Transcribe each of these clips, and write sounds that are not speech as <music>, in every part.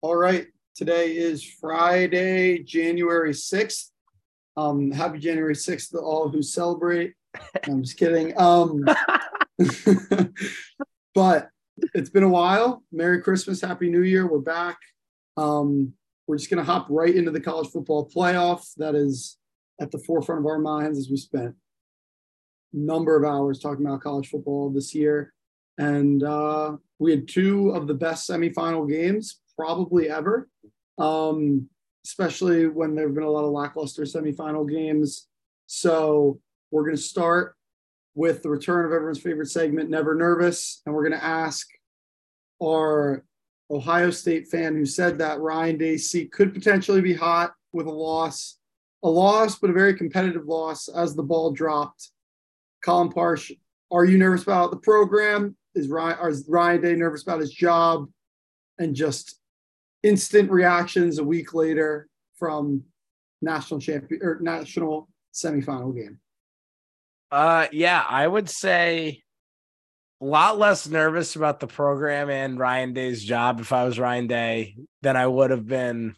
All right. Today is Friday, January 6th. Um, happy January 6th to all who celebrate. I'm just kidding. Um, <laughs> but it's been a while. Merry Christmas, Happy New Year. We're back. Um, we're just going to hop right into the college football playoff. That is at the forefront of our minds as we spent a number of hours talking about college football this year. And uh, we had two of the best semifinal games probably ever, um, especially when there have been a lot of lackluster semifinal games. So we're going to start with the return of everyone's favorite segment, Never Nervous. And we're going to ask our Ohio State fan who said that Ryan seat could potentially be hot with a loss, a loss, but a very competitive loss as the ball dropped. Colin Parsh, are you nervous about the program? Is Ryan, is Ryan Day nervous about his job? And just instant reactions a week later from national champion or national semifinal game? Uh, yeah, I would say a lot less nervous about the program and Ryan Day's job if I was Ryan Day than I would have been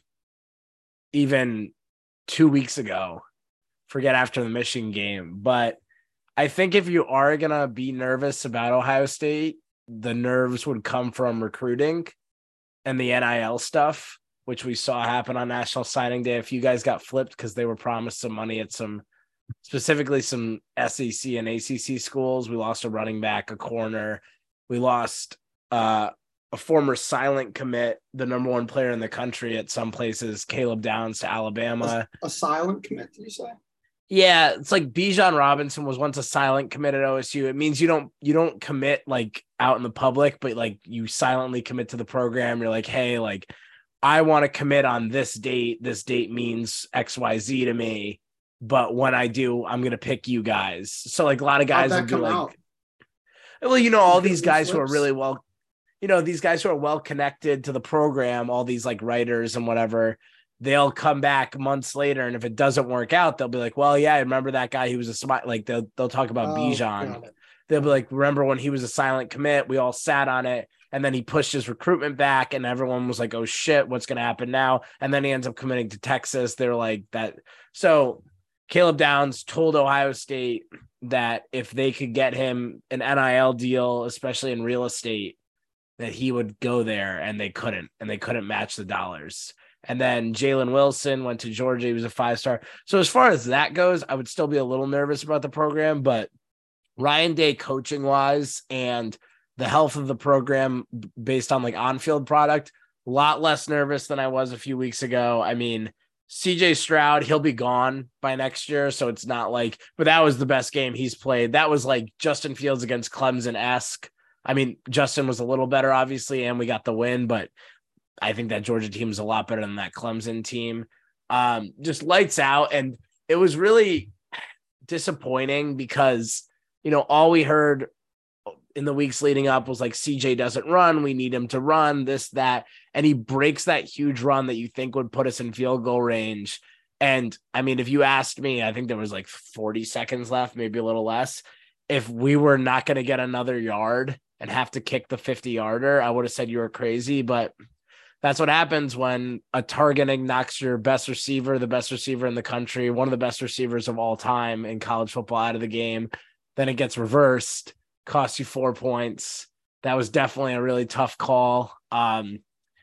even two weeks ago. Forget after the Michigan game. But I think if you are to be nervous about Ohio State, the nerves would come from recruiting and the NIL stuff, which we saw happen on National Signing Day. A few guys got flipped because they were promised some money at some, specifically some SEC and ACC schools. We lost a running back, a corner. We lost uh, a former silent commit, the number one player in the country at some places, Caleb Downs to Alabama. A, a silent commit, did you say? Yeah, it's like Bijan Robinson was once a silent commit at OSU. It means you don't you don't commit like out in the public, but like you silently commit to the program. You're like, hey, like I want to commit on this date. This date means XYZ to me. But when I do, I'm gonna pick you guys. So like a lot of guys would be like, out? well, you know, all these guys who are really well, you know, these guys who are well connected to the program, all these like writers and whatever they'll come back months later, and if it doesn't work out, they'll be like, "Well, yeah, I remember that guy. He was a smart." Like they'll they'll talk about oh, Bijan. They'll be like, "Remember when he was a silent commit? We all sat on it." And then he pushed his recruitment back, and everyone was like, "Oh shit, what's going to happen now?" And then he ends up committing to Texas. They're like that. So Caleb Downs told Ohio State that if they could get him an NIL deal, especially in real estate, that he would go there, and they couldn't, and they couldn't match the dollars. And then Jalen Wilson went to Georgia. He was a five star. So as far as that goes, I would still be a little nervous about the program, but Ryan Day coaching wise and the health of the program based on like on field product, a lot less nervous than I was a few weeks ago. I mean, CJ Stroud, he'll be gone by next year. So it's not like, but that was the best game he's played. That was like Justin Fields against Clemson esque. I mean, Justin was a little better, obviously, and we got the win, but I think that Georgia team is a lot better than that Clemson team. Um, just lights out. And it was really disappointing because, you know, all we heard in the weeks leading up was like CJ doesn't run. We need him to run this, that. And he breaks that huge run that you think would put us in field goal range. And I mean, if you asked me, I think there was like 40 seconds left, maybe a little less. If we were not going to get another yard and have to kick the 50 yarder, I would have said you were crazy. But that's what happens when a targeting knocks your best receiver, the best receiver in the country, one of the best receivers of all time in college football out of the game. Then it gets reversed, costs you four points. That was definitely a really tough call. Um,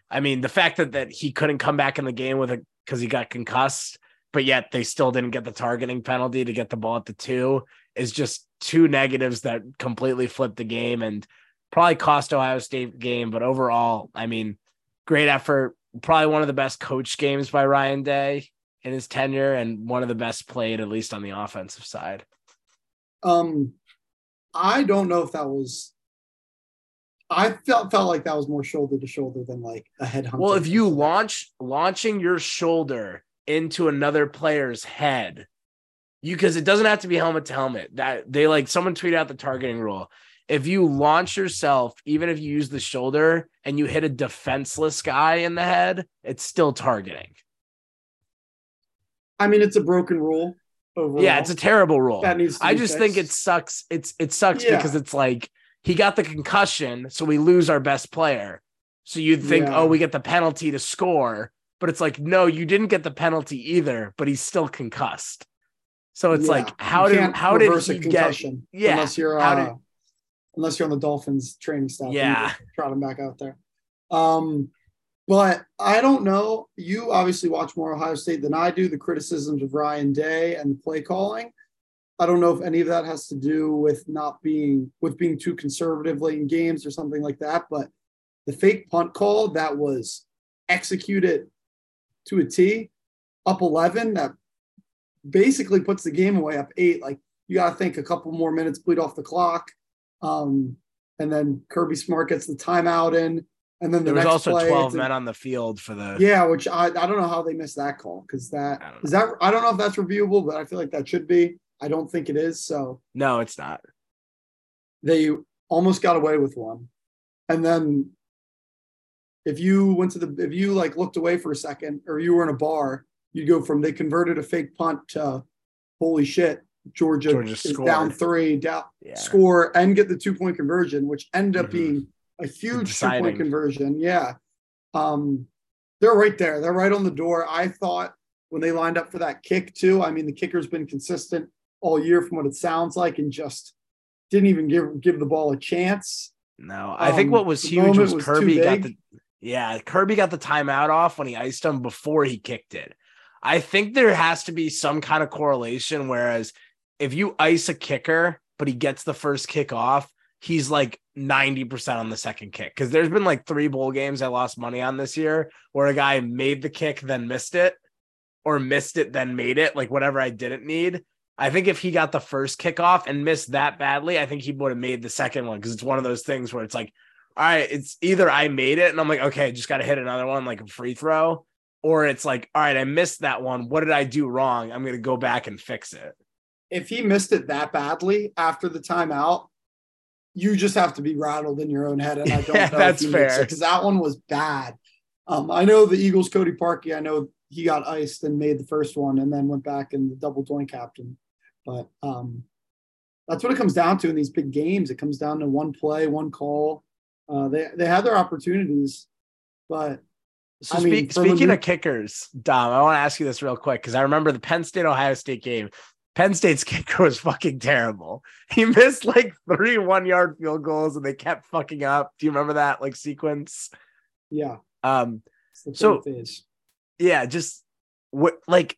I mean, the fact that that he couldn't come back in the game with it because he got concussed, but yet they still didn't get the targeting penalty to get the ball at the two is just two negatives that completely flipped the game and probably cost Ohio State game. But overall, I mean, great effort. Probably one of the best coach games by Ryan Day in his tenure, and one of the best played, at least on the offensive side. Um, I don't know if that was. I felt felt like that was more shoulder to shoulder than like a head. Well, if you launch launching your shoulder into another player's head, you because it doesn't have to be helmet to helmet. That they like someone tweeted out the targeting rule if you launch yourself, even if you use the shoulder and you hit a defenseless guy in the head, it's still targeting. I mean, it's a broken rule. Overall. Yeah, it's a terrible rule. That needs I just fixed. think it sucks. It's it sucks yeah. because it's like he got the concussion, so we lose our best player. So you'd think, Yeah. oh, we get the penalty to score, but it's like, no, you didn't get the penalty either, but he's still concussed. So it's Yeah. like, You how did can't how did he get? concussion Yeah, unless you're how uh, did- unless you're on the Dolphins training staff. Yeah. trot him back out there. Um, but I don't know. You obviously watch more Ohio State than I do. The criticisms of Ryan Day and the play calling. I don't know if any of that has to do with not being with being too conservative late in games or something like that. But the fake punt call that was executed to a T, up eleven, that basically puts the game away up eight. Like you got to think a couple more minutes bleed off the clock. Um, and then Kirby Smart gets the timeout in. And then the There was also play, 12 it's a- men on the field for the yeah, which I, I don't know how they missed that call because that is that I don't know if that's reviewable, but I feel like that should be. I don't think it is. So No, it's not. they almost got away with one. And then if you went to the if you like looked away for a second or you were in a bar, you'd go from they converted a fake punt to holy shit, Georgia, Georgia is down three, down Yeah. score and get the two point conversion, which ended up Mhm. being a huge two point conversion. Yeah. Um, they're right there. They're right on the door. I thought when they lined up for that kick too. I mean, the kicker's been consistent all year from what it sounds like, and just didn't even give give the ball a chance. No, I think Um, what was huge was, was Kirby got the yeah, Kirby got the timeout off when he iced him before he kicked it. I think there has to be some kind of correlation. Whereas if you ice a kicker, but he gets the first kick off, he's like 90% on the second kick. Cause there's been like three bowl games I lost money on this year where a guy made the kick, then missed it, or missed it, then made it, like whatever I didn't need. I think if he got the first kickoff and missed that badly, I think he would have made the second one because it's one of those things where it's like, all right, it's either I made it and I'm like, okay, just got to hit another one like a free throw, or it's like, all right, I missed that one. What did I do wrong? I'm going to go back and fix it. If he missed it that badly after the timeout, you just have to be rattled in your own head. And I don't <laughs> Yeah, know that's fair. because that one was bad. Um, I know the Eagles, Cody Parkey. I know he got iced and made the first one, and then went back and the double joint captain. But um, that's what it comes down to in these big games. It comes down to one play, one call. Uh, they they had their opportunities, but So I mean, speak, speaking of kickers, Dom, I want to ask you this real quick because I remember the Penn State Ohio State game. Penn State's <laughs> kicker was fucking terrible. He missed like three one yard field goals and they kept fucking up. Do you remember that like sequence? yeah, Um, So- yeah, just what like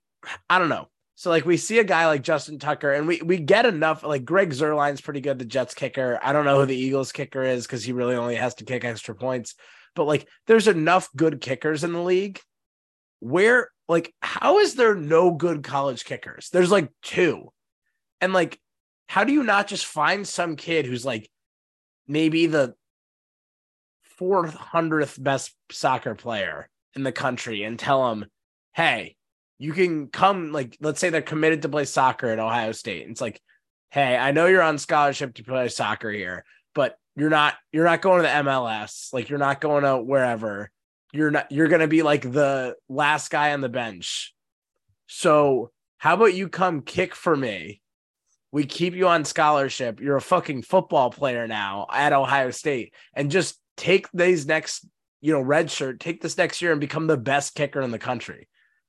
I don't know. So like we see a guy like Justin Tucker, and we we get enough. Like Greg Zuerlein's pretty good, the Jets kicker. I don't know who the Eagles kicker is because he really only has to kick extra points. But like, there's enough good kickers in the league. Where like, how is there no good college kickers? There's like two, and like, how do you not just find some kid who's like maybe the 400th best soccer player in the country and tell him, hey, you can come, like, let's say they're committed to play soccer at Ohio State. And It's like, hey, I know you're on scholarship to play soccer here, but you're not, you're not going to the MLS. Like, you're not going to wherever. You're not, you're going to be like the last guy on the bench. So, how about you come kick for me? We keep you on scholarship. You're a fucking football player now at Ohio State and just take these next, you know, red shirt, take this next year and become the best kicker in the country.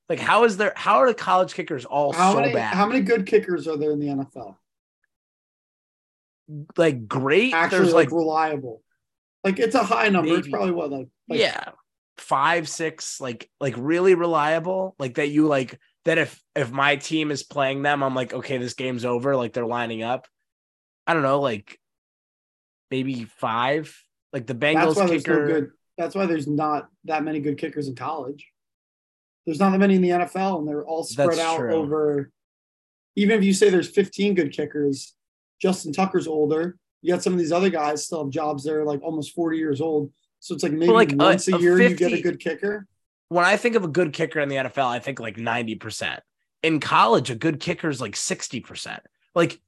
Like, how is there, how are the college kickers all How so many bad? how many good kickers are there in the NFL? like, great. Actually, There's like, like, reliable. Like it's a high number. It's probably what like, like yeah, five, six, like, like really reliable. Like that you like, that if, if my team is playing them, I'm like, okay, this game's over. Like they're lining up. I don't know, like maybe five. Like the That's Bengals why there's no kicker. good. That's why there's not that many good kickers in college. There's not that many in the NFL, and they're all spread That's out true. over. Even if you say there's 15 good kickers, Justin Tucker's older. You got some of these other guys still have jobs that are like almost 40 years old. So it's like maybe like, once a, a year you get a good kicker. when I think of a good kicker in the NFL, I think like 90%. In college, a good kicker is like 60%. Like,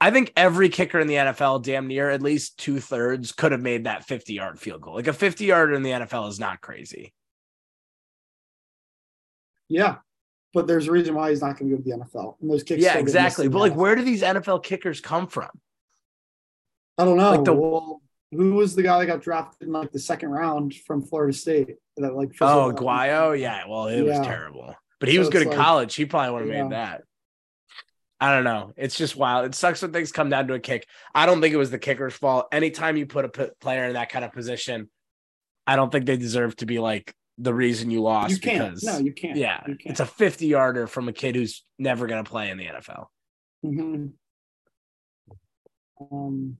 I think every kicker in the NFL, damn near at least two thirds, could have made that 50 yard field goal. Like, a 50 yarder in the NFL is not crazy. Yeah. But there's a reason why he's not going to go to the NFL. And those kicks. yeah, still get missed exactly. But like, NFL. where do these NFL kickers come from? I don't know. like the- well, who was the guy that got drafted in like the second round from Florida State? That like oh Guayo, yeah. Well, it yeah. was terrible, but he so was good in like, college. He probably would have yeah. made that. I don't know. It's just wild. It sucks when things come down to a kick. I don't think it was the kicker's fault. Anytime you put a player in that kind of position, I don't think they deserve to be like the reason you lost. You can't. Because, no, you can't. Yeah, you can't. it's a 50 yarder from a kid who's never going to play in the NFL. Mm-hmm. Um,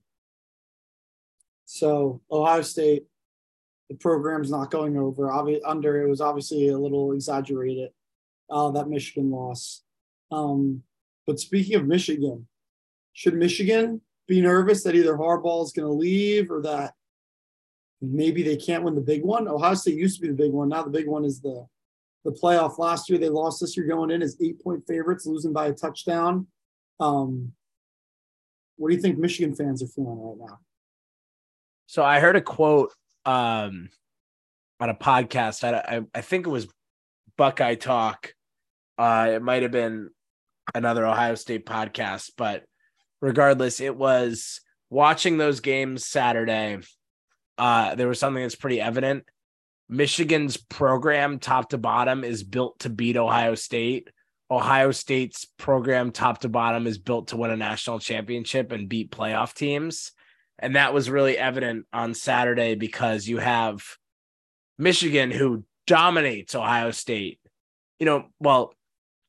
so Ohio State, the program's not going over. Obvi- under it was obviously a little exaggerated. Uh, that Michigan loss. Um, but speaking of Michigan, should Michigan be nervous that either Harbaugh is going to leave or that maybe they can't win the big one? Ohio State used to be the big one. Now the big one is the the playoff. Last year they lost. This year going in as eight point favorites, losing by a touchdown. Um, what do you think Michigan fans are feeling right now? So I heard a quote um, on a podcast. I, I, I think it was Buckeye Talk. Uh, it might have been another Ohio State podcast, but regardless, it was watching those games Saturday. Uh, there was something that's pretty evident. Michigan's program, top to bottom, is built to beat Ohio State. Ohio State's program, top to bottom, is built to win a national championship and beat playoff teams. And that was really evident on Saturday because you have Michigan, who dominates Ohio State. You know, well,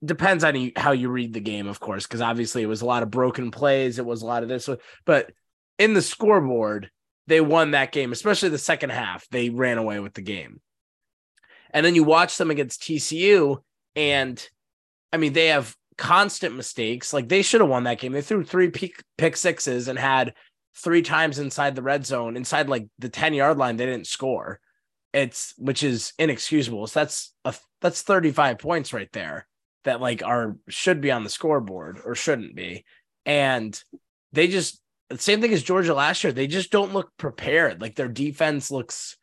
depends on how you read the game, of course, because obviously it was a lot of broken plays. It was a lot of this, but in the scoreboard, they won that game, especially the second half. They ran away with the game. And then you watch them against TCU, and I mean, they have constant mistakes. Like they should have won that game. They threw three pick, pick sixes and had three times inside the red zone, inside like the 10 yard line, they didn't score. It's which is inexcusable. So that's a that's 35 points right there that like are should be on the scoreboard or shouldn't be. And they just same thing as Georgia last year. They just don't look prepared. Like their defense looks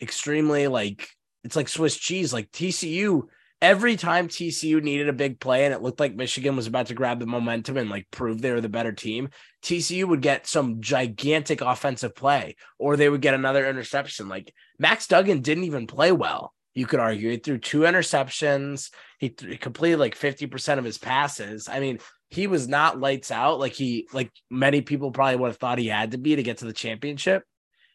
extremely like it's like Swiss cheese. Like TCU, every time TCU needed a big play and it looked like Michigan was about to grab the momentum and like prove they were the better team, TCU would get some gigantic offensive play or they would get another interception. Like Max Duggan didn't even play well you could argue. He threw two interceptions. He, th- he completed like 50% of his passes. I mean, he was not lights out like he like many people probably would have thought he had to be to get to the championship.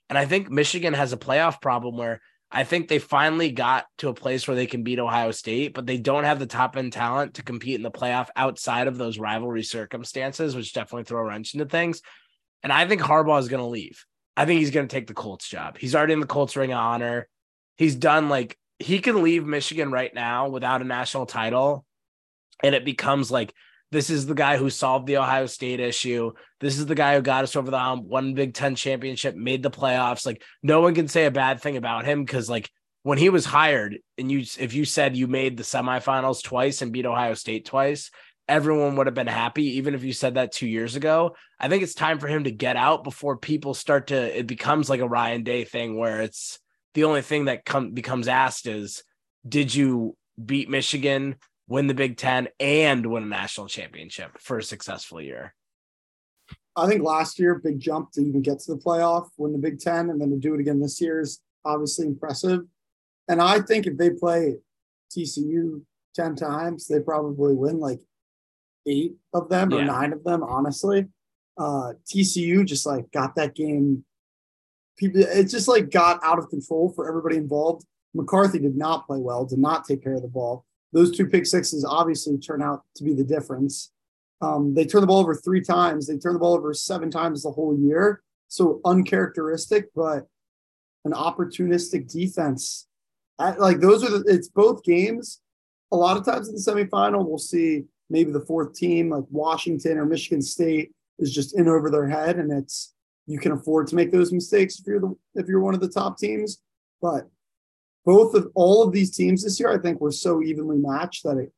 And I think Michigan has a playoff problem where I think they finally got to a place where they can beat Ohio State, but they don't have the top end talent to compete in the playoff outside of those rivalry circumstances, which definitely throw a wrench into things. And I think Harbaugh is going to leave. I think he's going to take the Colts job. He's already in the Colts Ring of Honor. He's done like he can leave Michigan right now without a national title, and it becomes like this is the guy who solved the Ohio State issue. This is the guy who got us over the hump, won Big Ten championship, made the playoffs. Like no one can say a bad thing about him because like when he was hired, and you if you said you made the semifinals twice and beat Ohio State twice, everyone would have been happy, even if you said that two years ago. I think it's time for him to get out before people start to. It becomes like a Ryan Day thing where it's the only thing that come becomes asked is did you beat Michigan, win the Big Ten, and win a national championship for a successful year? I think last year, big jump to even get to the playoff, win the Big Ten, and then to do it again this year is obviously impressive. And I think if they play TCU 10 times, they probably win like eight of them or nine of them, honestly. Uh, TCU just like got that game people it just like got out of control for everybody involved. McCarthy did not play well, did not take care of the ball. Those two pick sixes obviously turn out to be the difference. Um, they turn the ball over three times. They turn the ball over seven times the whole year. So uncharacteristic, but an opportunistic defense. At, like those are the, it's both games. A lot of times in the semifinal, we'll see maybe the fourth team like Washington or Michigan State is just in over their head and it's you can afford to make those mistakes if you're the if you're one of the top teams. But both of all of these teams this year, I think, were so evenly matched that it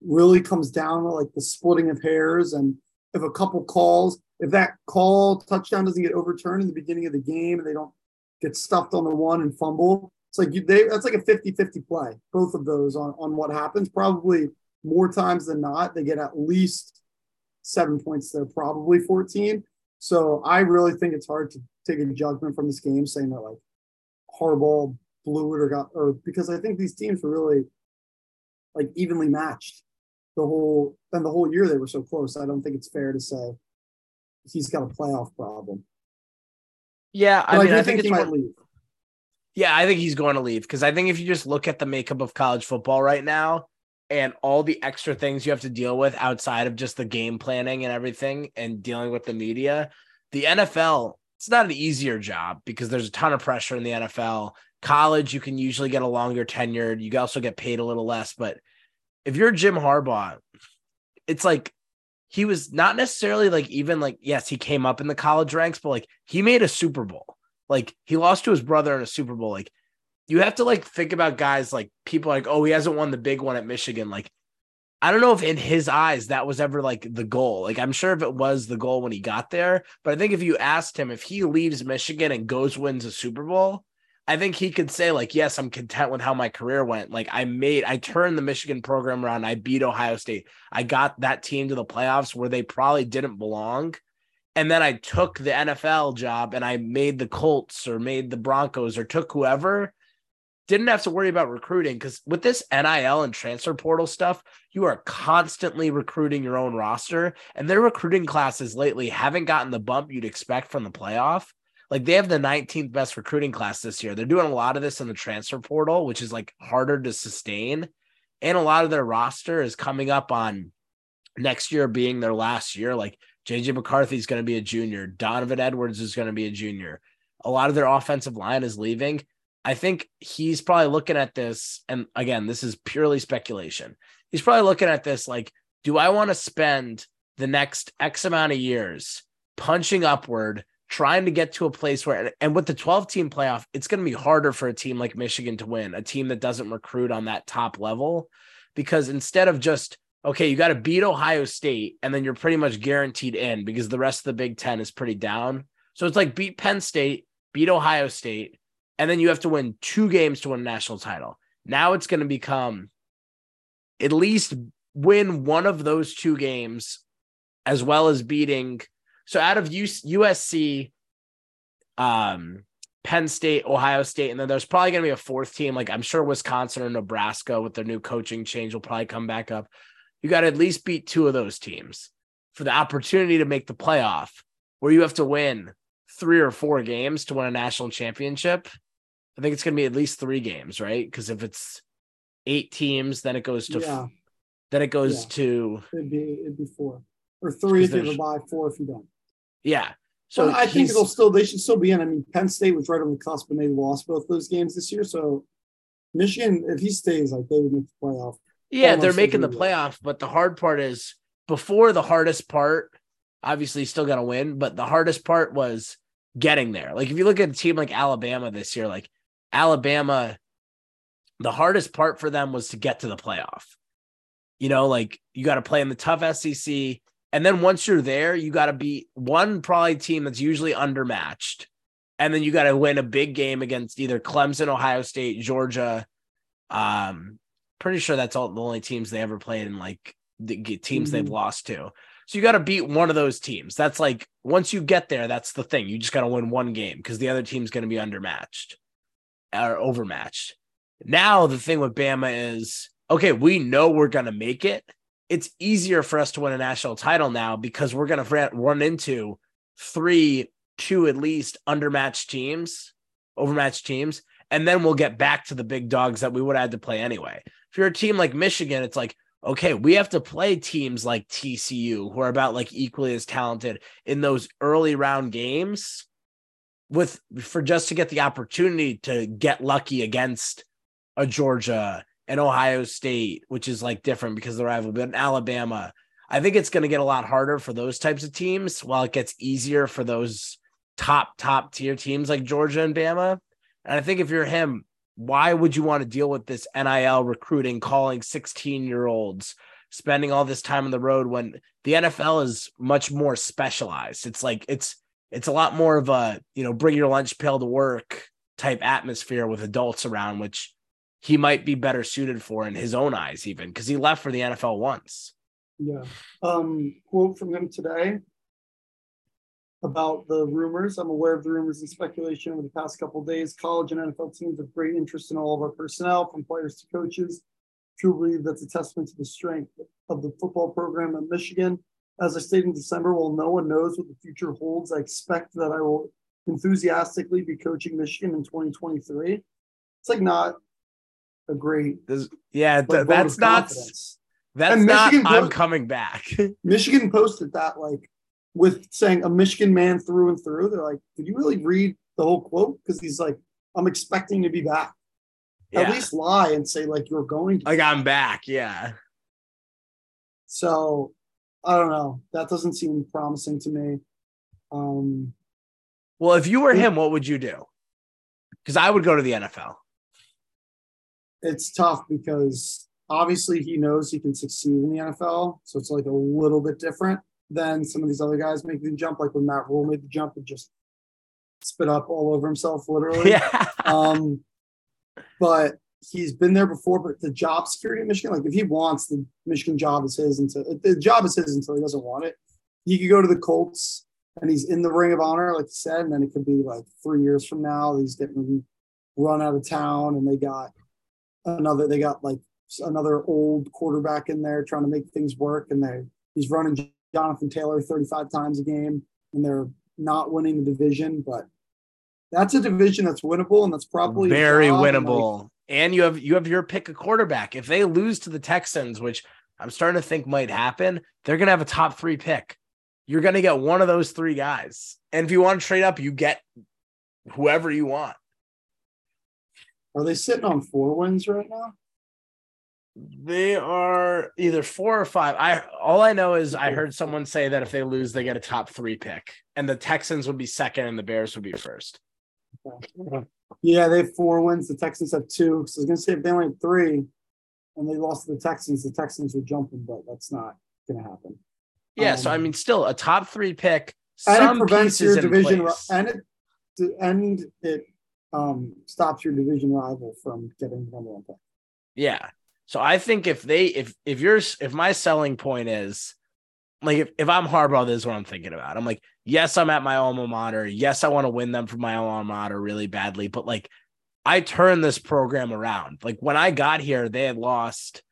really comes down to like the splitting of hairs and if a couple calls, if that call touchdown doesn't get overturned in the beginning of the game and they don't get stuffed on the one and fumble, it's like you, they that's like a 50-50 play, both of those on, on what happens. Probably more times than not, they get at least seven points there, probably 14. So I really think it's hard to take a judgment from this game saying that like Harbaugh blew it or got or because I think these teams were really like evenly matched the whole and the whole year they were so close. I don't think it's fair to say he's got a playoff problem. Yeah, I But mean, do I think, he it's might leave. Yeah, I think he's going to leave because I think if you just look at the makeup of college football right now and all the extra things you have to deal with outside of just the game planning and everything and dealing with the media, the NFL, it's not an easier job because there's a ton of pressure in the NFL. College, you can usually get a longer tenure. You also get paid a little less. But if you're Jim Harbaugh, it's like he was not necessarily like even like, yes, he came up in the college ranks, but like he made a Super Bowl. Like he lost to his brother in a Super Bowl. Like you have to like think about guys like people like, oh, he hasn't won the big one at Michigan. Like, I don't know if in his eyes that was ever like the goal. Like, I'm sure if it was the goal when he got there, but I think if you asked him if he leaves Michigan and goes wins a Super Bowl, I think he could say, like, yes, I'm content with how my career went. Like, I made, I turned the Michigan program around. I beat Ohio State. I got that team to the playoffs where they probably didn't belong. And then I took the NFL job and I made the Colts or made the Broncos or took whoever didn't have to worry about recruiting because with this NIL and transfer portal stuff, you are constantly recruiting your own roster, and their recruiting classes lately haven't gotten the bump you'd expect from the playoff. Like they have the 19th best recruiting class this year. They're doing a lot of this in the transfer portal, which is like harder to sustain. And a lot of their roster is coming up on next year being their last year. Like JJ McCarthy is going to be a junior, Donovan Edwards is going to be a junior. A lot of their offensive line is leaving. I think he's probably looking at this, and again, this is purely speculation. He's probably looking at this like, do I want to spend the next X amount of years punching upward, trying to get to a place where, and with the 12 team playoff, it's going to be harder for a team like Michigan to win, a team that doesn't recruit on that top level. Because instead of just, okay, you got to beat Ohio State, and then you're pretty much guaranteed in because the rest of the Big Ten is pretty down. So it's like beat Penn State, beat Ohio State, and then you have to win two games to win a national title. Now it's going to become at least win one of those two games as well as beating. So out of USC, um, Penn State, Ohio State, and then there's probably going to be a fourth team. Like I'm sure Wisconsin or Nebraska with their new coaching change will probably come back up. You got to at least beat two of those teams for the opportunity to make the playoff, where you have to win three or four games to win a national championship. I think it's going to be at least three games, right? Because if it's eight teams, then it goes to Yeah, then it goes Yeah. to it'd be it'd be four or three if you have a bye, four if you don't. Yeah. So So I think it'll still they should still be in. I mean, Penn State was right on the cusp and they lost both those games this year. So Michigan, if he stays, like they would make the playoff. Yeah, they're making the playoff, but the hard part is before the hardest part, obviously still gonna win, but the hardest part was getting there. Like if you look at a team like Alabama this year, like Alabama, the hardest part for them was to get to the playoff. You know, like you got to play in the tough SEC. And then once you're there, you got to beat one probably team that's usually undermatched. And then you got to win a big game against either Clemson, Ohio State, Georgia. Um, pretty sure that's all the only teams they ever played in like the teams they've Mhm. lost to. So you got to beat one of those teams. That's like once you get there, that's the thing. You just got to win one game because the other team's going to be undermatched or overmatched. Now the thing with Bama is okay, we know we're going to make it. It's easier for us to win a national title now because we're going to run into three, two at least undermatched teams, overmatched teams, and then we'll get back to the big dogs that we would have had to play anyway. If you're a team like Michigan, it's like, okay, we have to play teams like TCU who are about like equally as talented in those early round games with for just to get the opportunity to get lucky against a Georgia and Ohio State, which is like different because of the rival, but in Alabama, I think it's going to get a lot harder for those types of teams while it gets easier for those top, top tier teams like Georgia and Bama. And I think if you're him, why would you want to deal with this NIL recruiting, calling 16 year olds, spending all this time on the road when the NFL is much more specialized? It's like, it's, it's a lot more of a, you know, bring your lunch pail to work type atmosphere with adults around, which he might be better suited for in his own eyes, even because he left for the NFL once. Yeah. Um, quote from him today. about the rumors. I'm aware of the rumors and speculation over the past couple days. College and NFL teams have great interest in all of our personnel, from players to coaches. Truly believe that's a testament to the strength of the football program at Michigan. As I stated in December, while no one knows what the future holds, I expect that I will enthusiastically be coaching Michigan in 2023. It's like not a great. This, yeah, th- that's not. That's not. I'm coming back. <laughs> Michigan posted that like with saying a Michigan man through and through. They're like, did you really read the whole quote? Because he's like, I'm expecting to be back. Yeah. At least lie and say like you're going to. Like I'm back. Yeah. So I don't know. That doesn't seem promising to me. Um, well, if you were him, what would you do? Because I would go to the NFL. It's tough because obviously he knows he can succeed in the NFL. So it's like a little bit different than some of these other guys making the jump. Like when Matt Rhule made the jump and just spit up all over himself, literally. <laughs> Yeah. um, but he's been there before. But the job security in Michigan, like if he wants the Michigan job is his until the job is his until he doesn't want it. He could go to the Colts and he's in the ring of honor, like you said, and then it could be like three years from now, he's getting run out of town and they got another, they got like another old quarterback in there trying to make things work. And they, he's running Jonathan Taylor 35 times a game and they're not winning the division, but that's a division that's winnable and that's probably very winnable. Like, and you have you have your pick a quarterback. If they lose to the Texans, which I'm starting to think might happen, they're gonna have a top three pick. You're gonna get one of those three guys. And if you want to trade up, you get whoever you want. Are they sitting on four wins right now? They are either four or five. I all I know is I heard someone say that if they lose, they get a top three pick, and the Texans would be second, and the Bears would be first. Yeah, they have four wins. The Texans have two. So I was gonna say if they only had three, and they lost to the Texans, the Texans would jump them, but that's not gonna happen. Yeah, um, so I um, mean, still a top three pick. And it prevents your division, and it and it um, stops your division rival from getting the number one pick. Yeah, so I think if they if if yours if my selling point is like if, if I'm Harbaugh, this is what I'm thinking about. I'm like, yes, I'm at my alma mater. Yes, I want to win them for my alma mater really badly, but like I turned this program around. Like when I got here, they had lost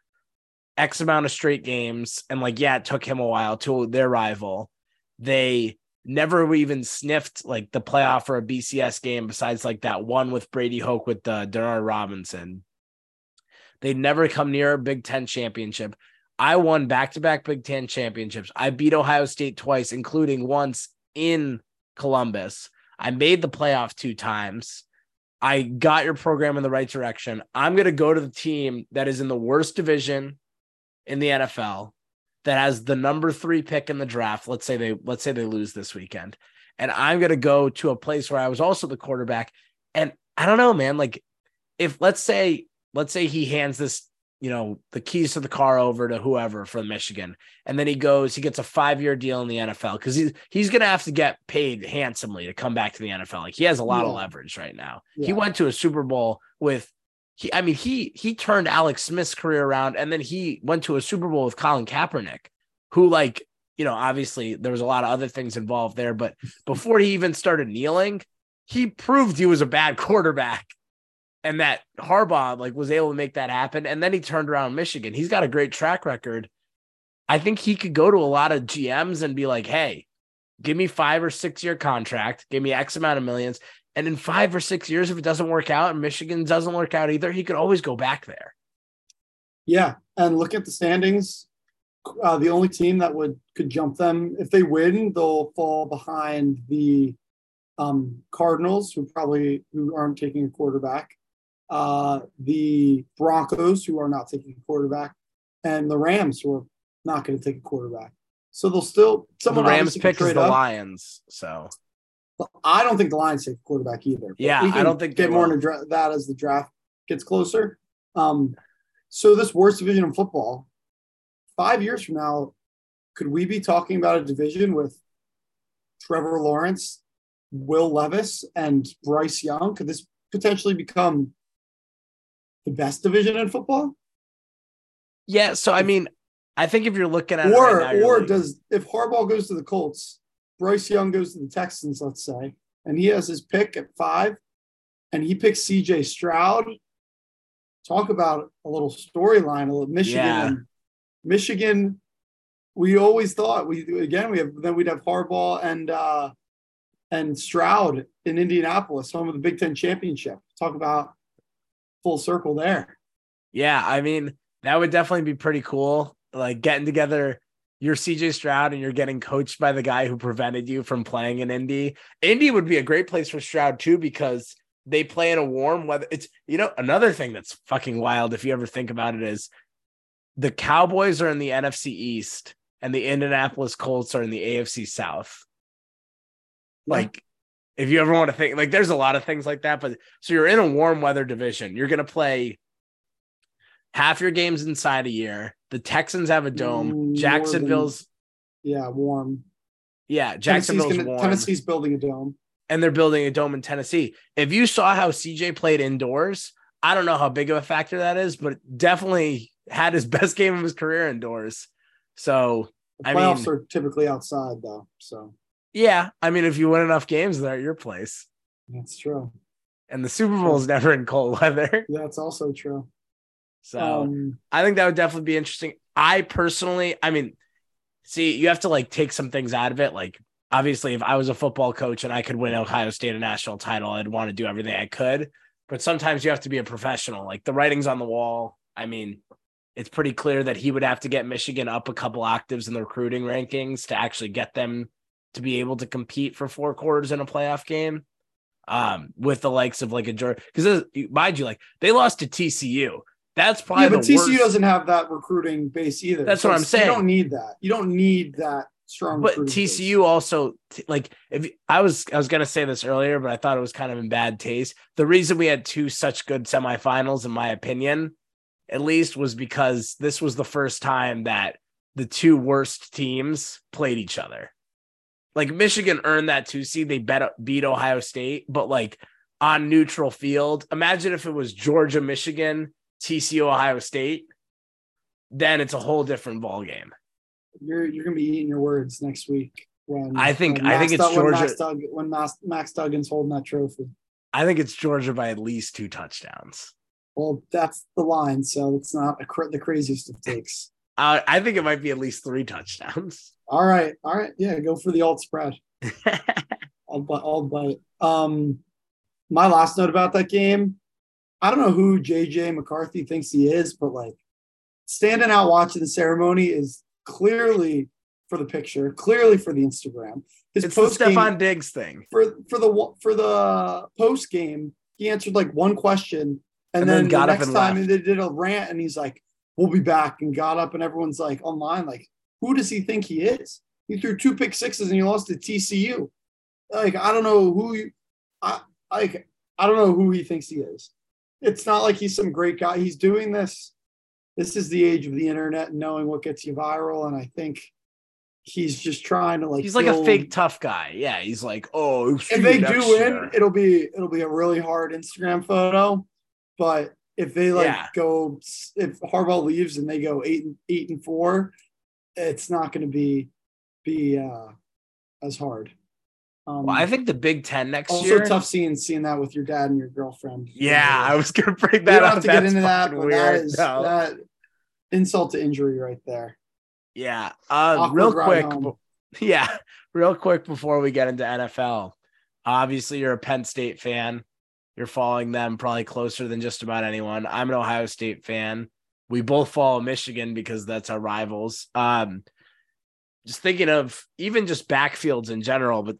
X amount of straight games. And like, yeah, it took him a while to their rival. They never even sniffed like the playoff or a BCS game besides like that one with Brady Hoke with uh, Denard Robinson. They'd never come near a Big Ten championship. I won back to back Big Ten championships. I beat Ohio State twice, including once in Columbus. I made the playoff two times. I got your program in the right direction. I'm going to go to the team that is in the worst division in the NFL that has the number 3 pick in the draft. Let's say they let's say they lose this weekend. And I'm going to go to a place where I was also the quarterback and I don't know, man, like if let's say let's say he hands this you know, the keys to the car over to whoever from Michigan. And then he goes, he gets a five year deal in the NFL because he's he's gonna have to get paid handsomely to come back to the NFL. Like he has a lot yeah. of leverage right now. Yeah. He went to a Super Bowl with he I mean he he turned Alex Smith's career around and then he went to a Super Bowl with Colin Kaepernick, who like, you know, obviously there was a lot of other things involved there, but before he even started kneeling, he proved he was a bad <laughs> quarterback and that Harbaugh like was able to make that happen. And then he turned around Michigan. He's got a great track record. I think he could go to a lot of GMs and be like, hey, give me five or six year contract, give me X amount of millions. And in five or six years, if it doesn't work out and Michigan doesn't work out either, he could always go back there. Yeah. And look at the standings. Uh, the only team that would could jump them if they win, they'll fall behind the um, Cardinals, who probably who aren't taking a quarterback, uh, the Broncos, who are not taking a quarterback, and the Rams, who are not going to take a quarterback. So they'll still someone the Rams pick is the up. Lions. So I don't think the Lions take a quarterback either. Yeah, I don't think get more into that as the draft gets closer. Um, so this worst division in football, five years from now, could we be talking about a division with Trevor Lawrence, Will Levis, and Bryce Young? Could this potentially become the best division in football? Yeah, so I mean, I think if you're looking at or right now, or like, does if Harbaugh goes to the Colts, Bryce Young goes to the Texans, let's say, and he has his pick at five, and he picks CJ Stroud. Talk about a little storyline, a little Michigan. Yeah. Michigan, we always thought we again we have then we'd have Harbaugh and uh and Stroud in Indianapolis, home of the Big Ten championship. Talk about full circle there. Yeah, I mean, that would definitely be pretty cool. Like getting together, you're CJ Stroud and you're getting coached by the guy who prevented you from playing in Indy. Indy would be a great place for Stroud too, because they play in a warm weather. It's you know, another thing that's fucking wild if you ever think about it is the Cowboys are in the NFC East and the Indianapolis Colts are in the AFC South. Like if you ever want to think like there's a lot of things like that, but so you're in a warm weather division. You're gonna play half your games inside a year. The Texans have a dome. Than- Jacksonville's Yeah, warm. yeah, Tennessee's, Jacksonville's gonna, warm, Tennessee's building a dome. and they're building a dome in Tennessee. If you saw how CJ played indoors, I don't know how big of a factor that is, but definitely had his <laughs> best game of his career indoors. So The I playoffs mean- are typically outside though, so yeah, I mean, if you win enough games, they're at your place. that's true. And the Super Bowl is never in cold <laughs> weather. That's also true. So um, I think that would definitely be interesting. I personally, I mean, see, you have to like take some things out of it. Like, obviously, if I was a football coach and I could win Ohio State a national title, I'd want to do everything I could. But sometimes you have to be a professional. Like, the writing's on the wall. I mean, it's pretty clear that he would have to get Michigan up a couple octaves in the recruiting rankings to actually get them to be able to compete for four quarters in a playoff game. Um, with the likes of like a Georgia, because mind you, like they lost to TCU. That's probably yeah, but TCU worst. doesn't have that recruiting base either. That's what I'm saying. You don't need that. You don't need that strong. but recruiting base. TCU also like if I was I was gonna say this earlier, but I thought it was kind of in bad taste. The reason we had two such good semifinals, in my opinion, at least, was because this was the first time that the two worst teams played each other. Like Michigan earned that two seed, they bet, beat Ohio State, but like on neutral field. Imagine if it was Georgia, Michigan, TCU, Ohio State. Then it's a whole different ball game. You're you're gonna be eating your words next week when I think- when I think it's when Georgia- Max, Dug, when Max, Max Duggan's holding that trophy. I think it's Georgia by at least two touchdowns. Well, that's the line, so it's not a the craziest of takes. <laughs> Uh, I think it might be at least three touchdowns. <laughs> All right, all right, yeah, go for the alt spread. <laughs> I'll. I'll buy. Um, my last note about that game. I don't know who JJ McCarthy thinks he is, but like standing out watching the ceremony is clearly for the picture, clearly for the Instagram. His it's the post game Stefon Diggs thing. for for the for the post game, he answered like one question, and, And then, then got the up next and time left. they did a rant, and he's like, "We'll be back," and got up, and everyone's like online, like, "Who does he think he is?" He threw two pick sixes and he lost to TCU. Like, I don't know who you, I like, I don't know who he thinks he is. It's not like he's some great guy. He's doing this. This is the age of the internet and knowing what gets you viral, and I think he's just trying to like. He's like a fake tough guy. Yeah, he's like, oh, if they do win, year. it'll be it'll be a really hard Instagram photo. But if they like Yeah. go, if Harbaugh leaves and they go eight and eight and four, it's not going to be be uh, as hard. Um, Well, I think the Big Ten next also year. tough seeing seeing that with your dad and your girlfriend. Yeah, I was gonna bring we that don't up. have to get into that, but that weird. is No. that insult to injury right there. Yeah. Uh, real quick. <laughs> Yeah. Real quick before we get into NFL. Obviously, you're a Penn State fan. You're following them probably closer than just about anyone. I'm an Ohio State fan. We both follow Michigan because that's our rivals. Um, just thinking of even just backfields in general, but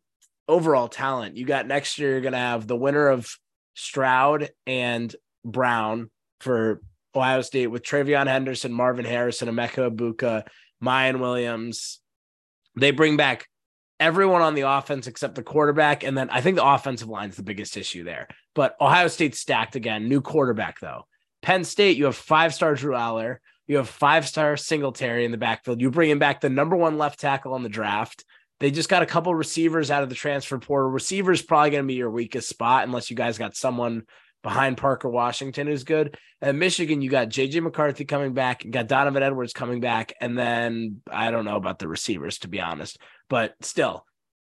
overall talent. You got next year, you're going to have the winner of Stroud and Brown for Ohio State with TreVeyon Henderson, Marvin Harrison, Emeka Egbuka, Mayan Williams. They bring back everyone on the offense except the quarterback. And then I think the offensive line is the biggest issue there. But Ohio State's stacked again. New quarterback, though. Penn State, you have five star Drew Allar. You have five star Singletary in the backfield. You bring in back the number one left tackle on the draft. They just got a couple receivers out of the transfer portal. Receivers probably going to be your weakest spot unless you guys got someone behind Parker Washington who's good. And Michigan, you got JJ McCarthy coming back, you got Donovan Edwards coming back, and then I don't know about the receivers to be honest, but still,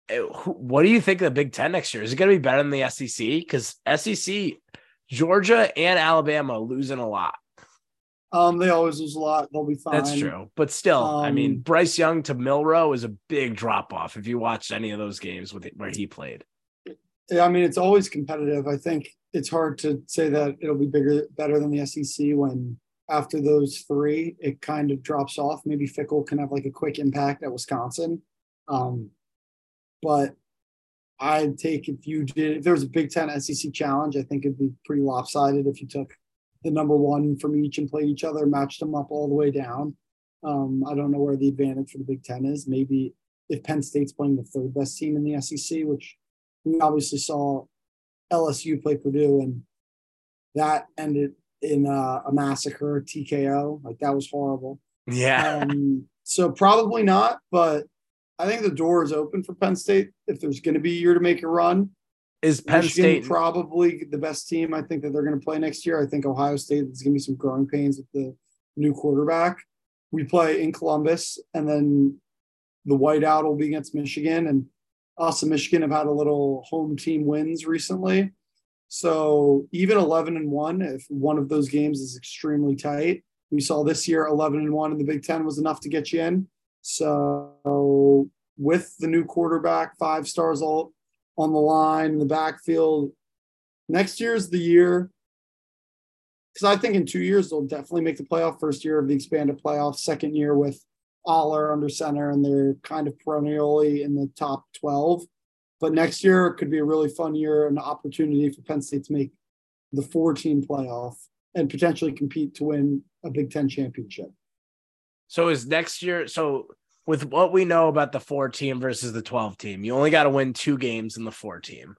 eh, what do you think of the Big Ten next year? Is it going to be better than the SEC? Because SEC, Georgia and Alabama losing a lot. Um, they always lose a lot. They'll be fine. That's true, but still, um, I mean, um, Bryce Young to Milroe is a big drop off if you watched any of those games with it, where he played. Yeah, I mean, it's always competitive. I think it's hard to say that it'll be bigger, better than the SEC when after those three, it kind of drops off. Maybe Fickell can have like a quick impact at Wisconsin. Um, but I'd take if you did if there was a Big Ten SEC challenge, I think it'd be pretty lopsided if you took the number one from each and played each other, matched them up all the way down. Um, I don't know where the advantage for the Big Ten is. Maybe if Penn State's playing the third best team in the SEC, which we obviously saw LSU play Purdue, and that ended in a, a massacre, TKO. Like that was horrible. Yeah. Um, so probably not, but I think the door is open for Penn State if there's going to be a year to make a run. Is Penn Michigan State probably the best team? I think that they're going to play next year. I think Ohio State is going to be some growing pains with the new quarterback. We play in Columbus, and then the whiteout will be against Michigan. And us and Michigan have had a little home team wins recently. So even 11 and 1, if one of those games is extremely tight, we saw this year 11 and 1 in the Big Ten was enough to get you in. So with the new quarterback, five stars all on the line in the backfield, next year's the year. Because I think in two years they'll definitely make the playoff. First year of the expanded playoff, second year with Allar under center, and they're kind of perennially in the top 12. But next year could be a really fun year, an opportunity for Penn State to make the four team playoff and potentially compete to win a Big Ten championship. So is next year so with what we know about the four team versus the 12 team, you only got to win two games in the four team,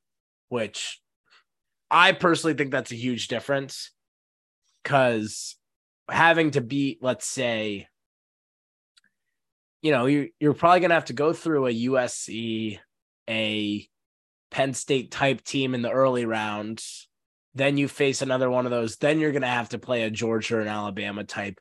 which I personally think that's a huge difference because having to beat, let's say, you know, you, you're probably going to have to go through a USC, a Penn State type team in the early rounds. Then you face another one of those. Then you're going to have to play a Georgia and Alabama type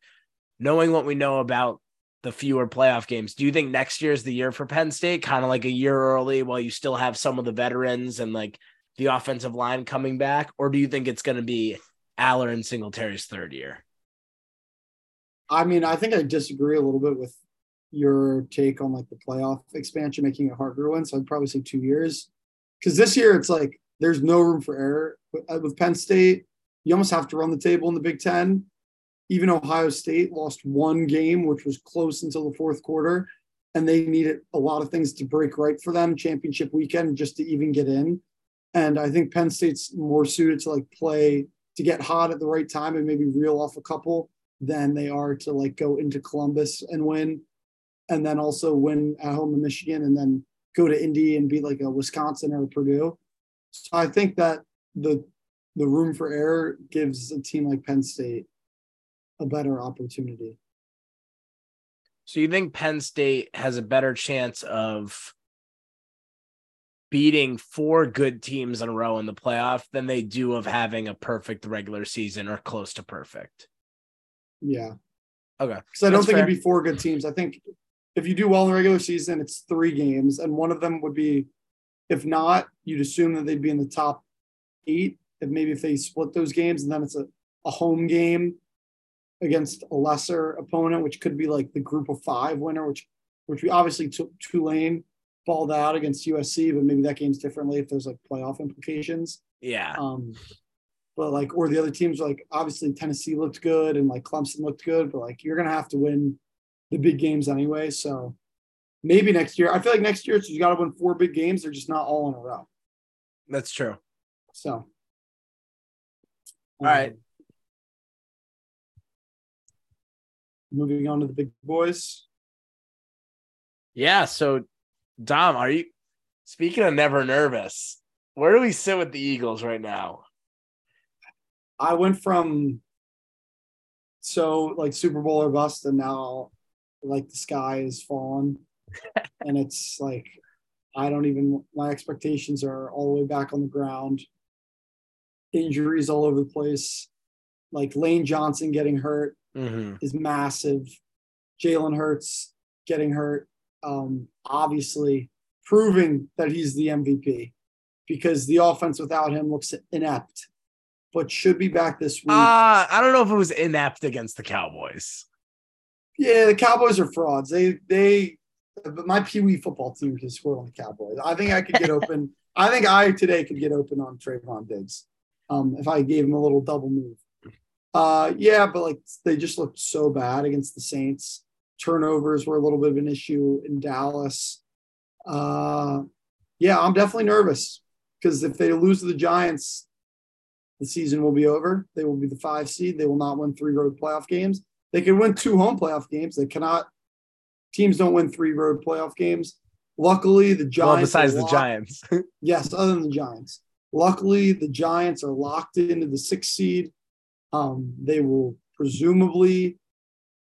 knowing what we know about the fewer playoff games, do you think next year is the year for Penn State, kind of like a year early while you still have some of the veterans and like the offensive line coming back? Or do you think it's going to be Allar and Singletary's third year? I mean, I think I disagree a little bit with your take on like the playoff expansion making it harder to win. So I'd probably say two years. Because this year it's like there's no room for error uh, with Penn State. You almost have to run the table in the Big Ten even Ohio State lost one game, which was close until the fourth quarter, and they needed a lot of things to break right for them championship weekend just to even get in. And I think Penn State's more suited to like play to get hot at the right time and maybe reel off a couple than they are to like go into Columbus and win, and then also win at home in Michigan and then go to Indy and beat like a Wisconsin or a Purdue. So I think that the the room for error gives a team like Penn State a better opportunity. So you think Penn State has a better chance of beating four good teams in a row in the playoff than they do of having a perfect regular season or close to perfect? Yeah. Okay. Because I don't think fair. it'd be four good teams. I think if you do well in the regular season, it's three games, and one of them would be, if not, you'd assume that they'd be in the top eight. If maybe if they split those games, and then it's a, a home game against a lesser opponent, which could be like the group of five winner, which which we obviously took Tulane balled out against USC, but maybe that game's differently if there's like playoff implications. Yeah. Um, but like, or the other teams like obviously Tennessee looked good and like Clemson looked good, but like you're gonna have to win the big games anyway. So maybe next year. I feel like next year so you got to win four big games. They're just not all in a row. That's true. So. All um, right. Moving on to the big boys. Yeah. So, Dom, are you speaking of never nervous? Where do we sit with the Eagles right now? I went from so like Super Bowl or bust, and now like the sky is fallen, <laughs> and it's like I don't even my expectations are all the way back on the ground. Injuries all over the place, like Lane Johnson getting hurt mm-hmm. is massive. Jalen Hurts getting hurt. Um, obviously, proving that he's the MVP because the offense without him looks inept, but should be back this week. Uh, I don't know if it was inept against the Cowboys. Yeah, the Cowboys are frauds. They they but my Pee Wee football team can score on the Cowboys. I think I could get <laughs> open. I think I today could get open on Trevon Diggs um, if I gave him a little double move. Uh, yeah, but like they just looked so bad against the Saints. Turnovers were a little bit of an issue in Dallas. Uh, yeah, I'm definitely nervous because if they lose to the Giants, the season will be over. They will be the five seed. They will not win three road playoff games. They can win two home playoff games. They cannot. Teams don't win three road playoff games. Luckily, the Giants. Well, besides the Giants. <laughs> yes, other than the Giants. Luckily, the Giants are locked into the sixth seed. Um, they will presumably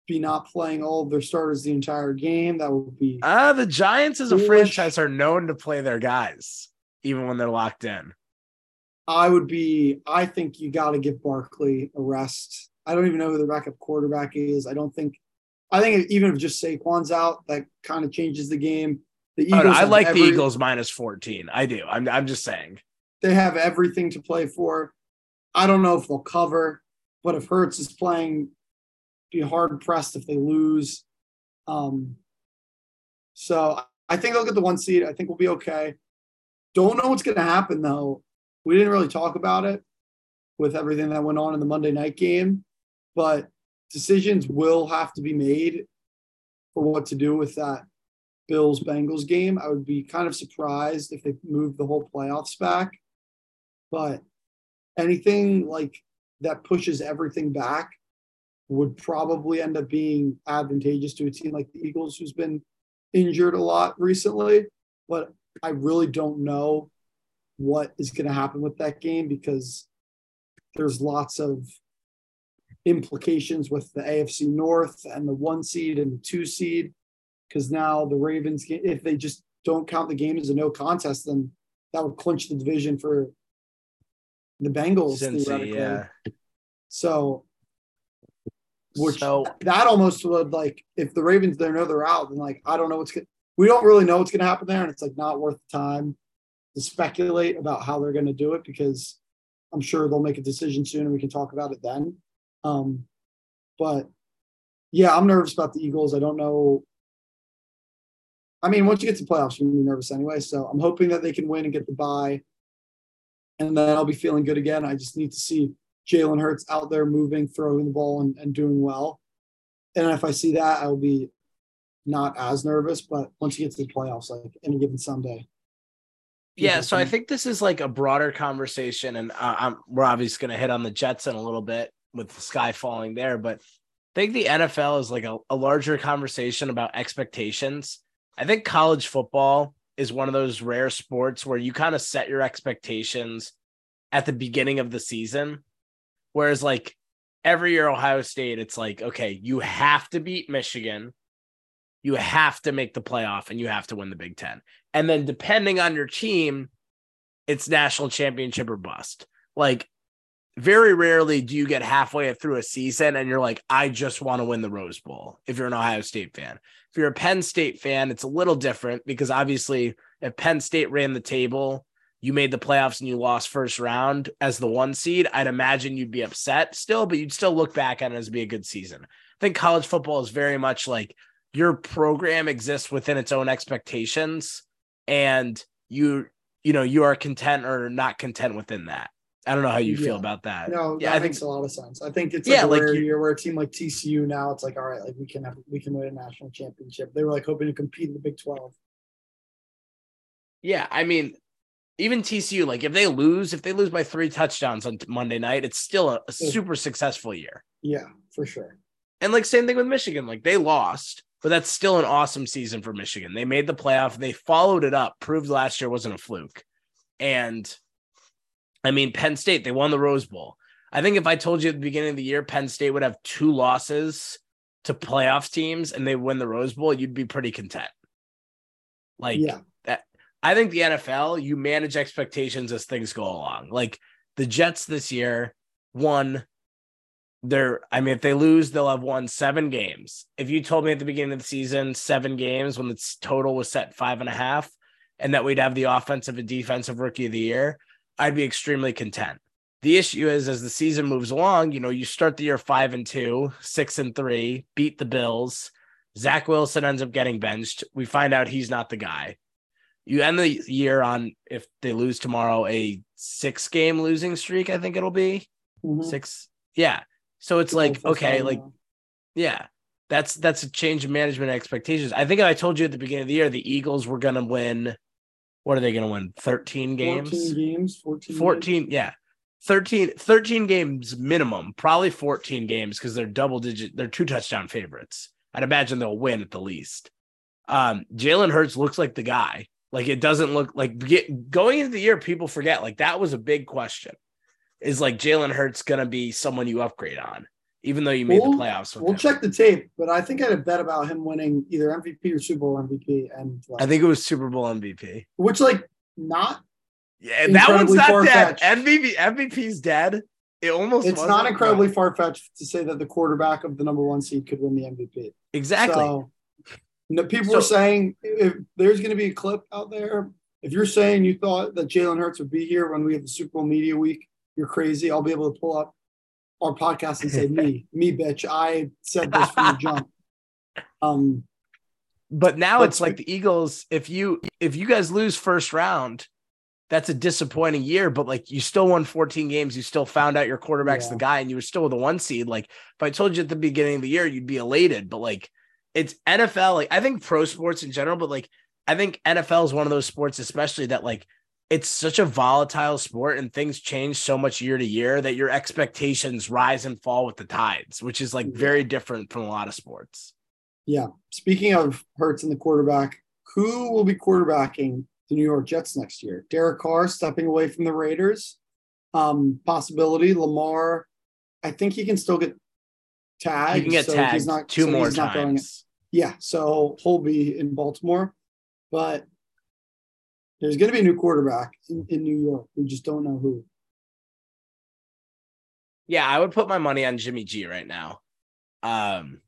be not playing all of their starters the entire game. That would be. Uh, the Giants as a franchise are known to play their guys, even when they're locked in. I would be, I think you got to give Barkley a rest. I don't even know who the backup quarterback is. I don't think, I think even if just Saquon's out, that kind of changes the game. The Eagles oh, no, I like every, the Eagles minus 14. I do. I'm, I'm just saying. They have everything to play for. I don't know if they'll cover, but if Hurts is playing be hard pressed if they lose. Um, so I think they'll get the one seed. I think we'll be okay. Don't know what's going to happen though. We didn't really talk about it with everything that went on in the Monday night game, but decisions will have to be made for what to do with that Bills Bengals game. I would be kind of surprised if they moved the whole playoffs back, but anything like that pushes everything back would probably end up being advantageous to a team like the Eagles, who's been injured a lot recently. But I really don't know what is going to happen with that game because there's lots of implications with the AFC North and the one seed and the two seed. Because now the Ravens, if they just don't count the game as a no contest, then that would clinch the division for the Bengals Cincy, theoretically. Yeah. So which so, that almost would like if the Ravens they know they're out, then like I don't know what's going we don't really know what's gonna happen there, and it's like not worth the time to speculate about how they're gonna do it because I'm sure they'll make a decision soon and we can talk about it then. Um, but yeah, I'm nervous about the Eagles. I don't know. I mean, once you get to playoffs, you're nervous anyway. So I'm hoping that they can win and get the bye. And then I'll be feeling good again. I just need to see Jalen Hurts out there moving, throwing the ball, and, and doing well. And if I see that, I will be not as nervous. But once you get to the playoffs, like any given Sunday. Yeah, so I think this is like a broader conversation, and uh, I'm, we're obviously going to hit on the Jets in a little bit with the sky falling there, but I think the NFL is like a, a larger conversation about expectations. I think college football is one of those rare sports where you kind of set your expectations at the beginning of the season Whereas like every year Ohio State, it's like, okay, you have to beat Michigan, you have to make the playoff, and you have to win the Big Ten. And then depending on your team, it's national championship or bust. Like very rarely do you get halfway through a season and you're like, I just want to win the Rose Bowl. If you're an Ohio State fan, if you're a Penn State fan, it's a little different because obviously, if Penn State ran the table, you made the playoffs and you lost first round as the one seed, I'd imagine you'd be upset still, but you'd still look back at it as be a good season. I think college football is very much like your program exists within its own expectations and you you know you are content or not content within that. I don't know how you yeah. feel about that. No, yeah, that I makes think, a lot of sense. I think it's like yeah, a like rare year where a team like TCU now it's like all right, like we can have we can win a national championship. They were like hoping to compete in the Big Twelve. Yeah, I mean, even TCU, like if they lose, if they lose by three touchdowns on Monday night, it's still a, a super successful year. Yeah, for sure. And like same thing with Michigan, like they lost, but that's still an awesome season for Michigan. They made the playoff, they followed it up, proved last year wasn't a fluke. And I mean, Penn State, they won the Rose Bowl. I think if I told you at the beginning of the year Penn State would have two losses to playoff teams and they win the Rose Bowl, you'd be pretty content. Like yeah. I think the NFL, you manage expectations as things go along. Like the Jets this year won they're I mean, if they lose, they'll have won seven games. If you told me at the beginning of the season, seven games when the total was set five and a half, and that we'd have the offensive and defensive rookie of the year, I'd be extremely content. The issue is as the season moves along, you know, you start the year five and two, six and three, beat the Bills. Zach Wilson ends up getting benched. We find out he's not the guy. You end the year on, if they lose tomorrow, a six game losing streak, I think it'll be mm-hmm. six. Yeah. So it's like, okay, like, yeah, that's that's a change in management expectations. I think I told you at the beginning of the year the Eagles were going to win. What are they going to win? 13 games? 14 games. 14. 14. Games. Yeah. 13, 13 games minimum, probably 14 games because they're double digit, they're two touchdown favorites. I'd imagine they'll win at the least. Um, Jalen Hurts looks like the guy. Like it doesn't look like get, going into the year, people forget like that was a big question. Is like Jalen Hurts gonna be someone you upgrade on, even though you made we'll, the playoffs? we'll him. check the tape, but I think I had a bet about him winning either MVP or Super Bowl MVP, and like, I think it was Super Bowl MVP, which like not yeah, that one's not dead. MVP MVP's dead. It almost it's not incredibly far fetched to say that the quarterback of the number one seed could win the MVP. Exactly. So, no, people so, saying if there's going to be a clip out there, if you're saying you thought that Jalen Hurts would be here when we have the Super Bowl media week, you're crazy. I'll be able to pull up our podcast and say <laughs> me, me, bitch. I said this from the <laughs> jump. Um, but now it's like the Eagles. If you if you guys lose first round, that's a disappointing year, but like you still won 14 games. You still found out your quarterback's yeah. the guy and you were still the one seed. Like if I told you at the beginning of the year, you'd be elated, but like it's NFL. Like I think pro sports in general, but like I think NFL is one of those sports, especially that like it's such a volatile sport and things change so much year to year that your expectations rise and fall with the tides, which is like very different from a lot of sports. Yeah. Speaking of Hurts and the quarterback, who will be quarterbacking the New York Jets next year. Derek Carr stepping away from the Raiders. Um, possibility. Lamar, I think he can still get tagged. He can get so tagged he's not, two so more times. Going, yeah, so he'll be in Baltimore, but there's going to be a new quarterback in, in New York. We just don't know who. Yeah, I would put my money on Jimmy G right now. Um,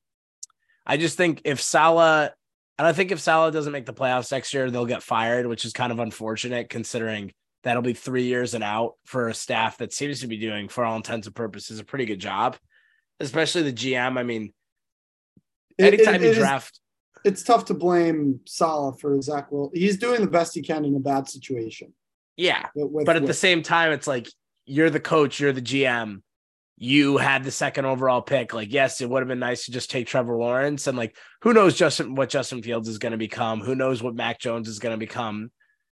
I just think if Salah, and I think if Salah doesn't make the playoffs next year, they'll get fired, which is kind of unfortunate considering that'll be three years and out for a staff that seems to be doing, for all intents and purposes, a pretty good job, especially the GM. I mean, anytime it, it, you draft. It's tough to blame Salah for Zach Will. He's doing the best he can in a bad situation. Yeah. With, but at with, the same time, it's like you're the coach, you're the GM you had the second overall pick. Like, yes, it would have been nice to just take Trevor Lawrence. And like, who knows Justin what Justin Fields is going to become? Who knows what Mac Jones is going to become?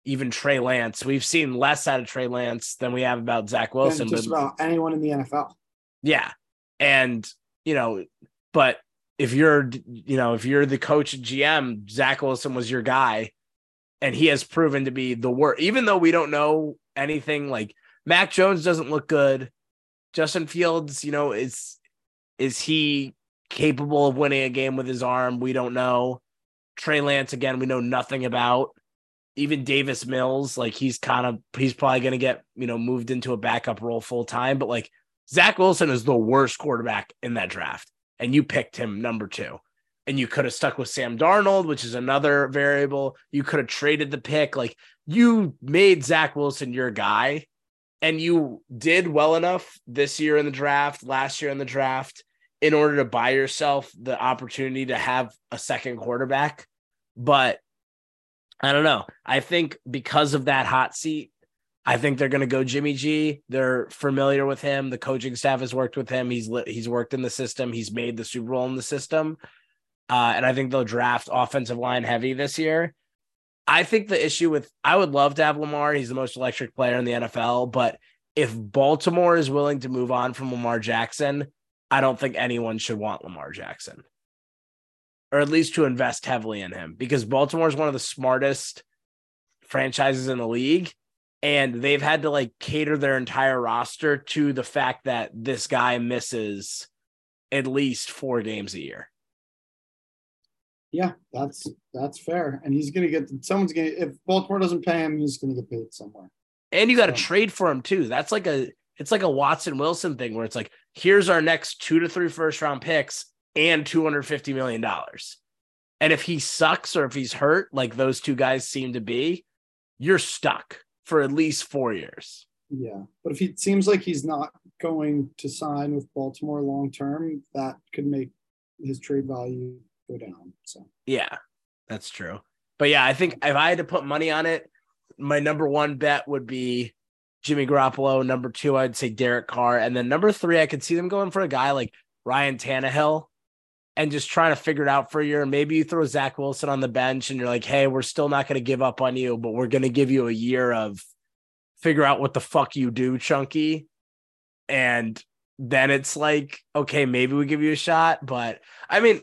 Even Trey Lance. We've seen less out of Trey Lance than we have about Zach Wilson. And just but, about anyone in the NFL. Yeah. And, you know, but if you're, you know, if you're the coach GM, Zach Wilson was your guy. And he has proven to be the worst, even though we don't know anything like Mac Jones doesn't look good. Justin Fields, you know, is is he capable of winning a game with his arm? We don't know. Trey Lance again, we know nothing about. Even Davis Mills, like he's kind of he's probably going to get you know moved into a backup role full time. But like Zach Wilson is the worst quarterback in that draft, and you picked him number two. And you could have stuck with Sam Darnold, which is another variable. You could have traded the pick. Like you made Zach Wilson your guy and you did well enough this year in the draft, last year in the draft, in order to buy yourself the opportunity to have a second quarterback. But I don't know. I think because of that hot seat, I think they're going to go Jimmy G. They're familiar with him. The coaching staff has worked with him. He's he's worked in the system. He's made the Super Bowl in the system. Uh, and I think they'll draft offensive line heavy this year. I think the issue with I would love to have Lamar. He's the most electric player in the NFL, but if Baltimore is willing to move on from Lamar Jackson, I don't think anyone should want Lamar Jackson. Or at least to invest heavily in him because Baltimore is one of the smartest franchises in the league and they've had to like cater their entire roster to the fact that this guy misses at least 4 games a year. Yeah, that's that's fair. And he's gonna get someone's gonna if Baltimore doesn't pay him, he's gonna get paid somewhere. And you got to so. trade for him too. That's like a it's like a Watson Wilson thing where it's like, here's our next two to three first round picks and two hundred fifty million dollars. And if he sucks or if he's hurt, like those two guys seem to be, you're stuck for at least four years. Yeah, but if he seems like he's not going to sign with Baltimore long term, that could make his trade value go down. So yeah, that's true. But yeah, I think if I had to put money on it, my number one bet would be Jimmy Garoppolo. Number two, I'd say Derek Carr, and then number three, I could see them going for a guy like Ryan Tannehill and just trying to figure it out for a year. Maybe you throw Zach Wilson on the bench and you're like, hey, we're still not going to give up on you, but we're going to give you a year of figure out what the fuck you do, Chunky. And then it's like, okay, maybe we give you a shot. But I mean,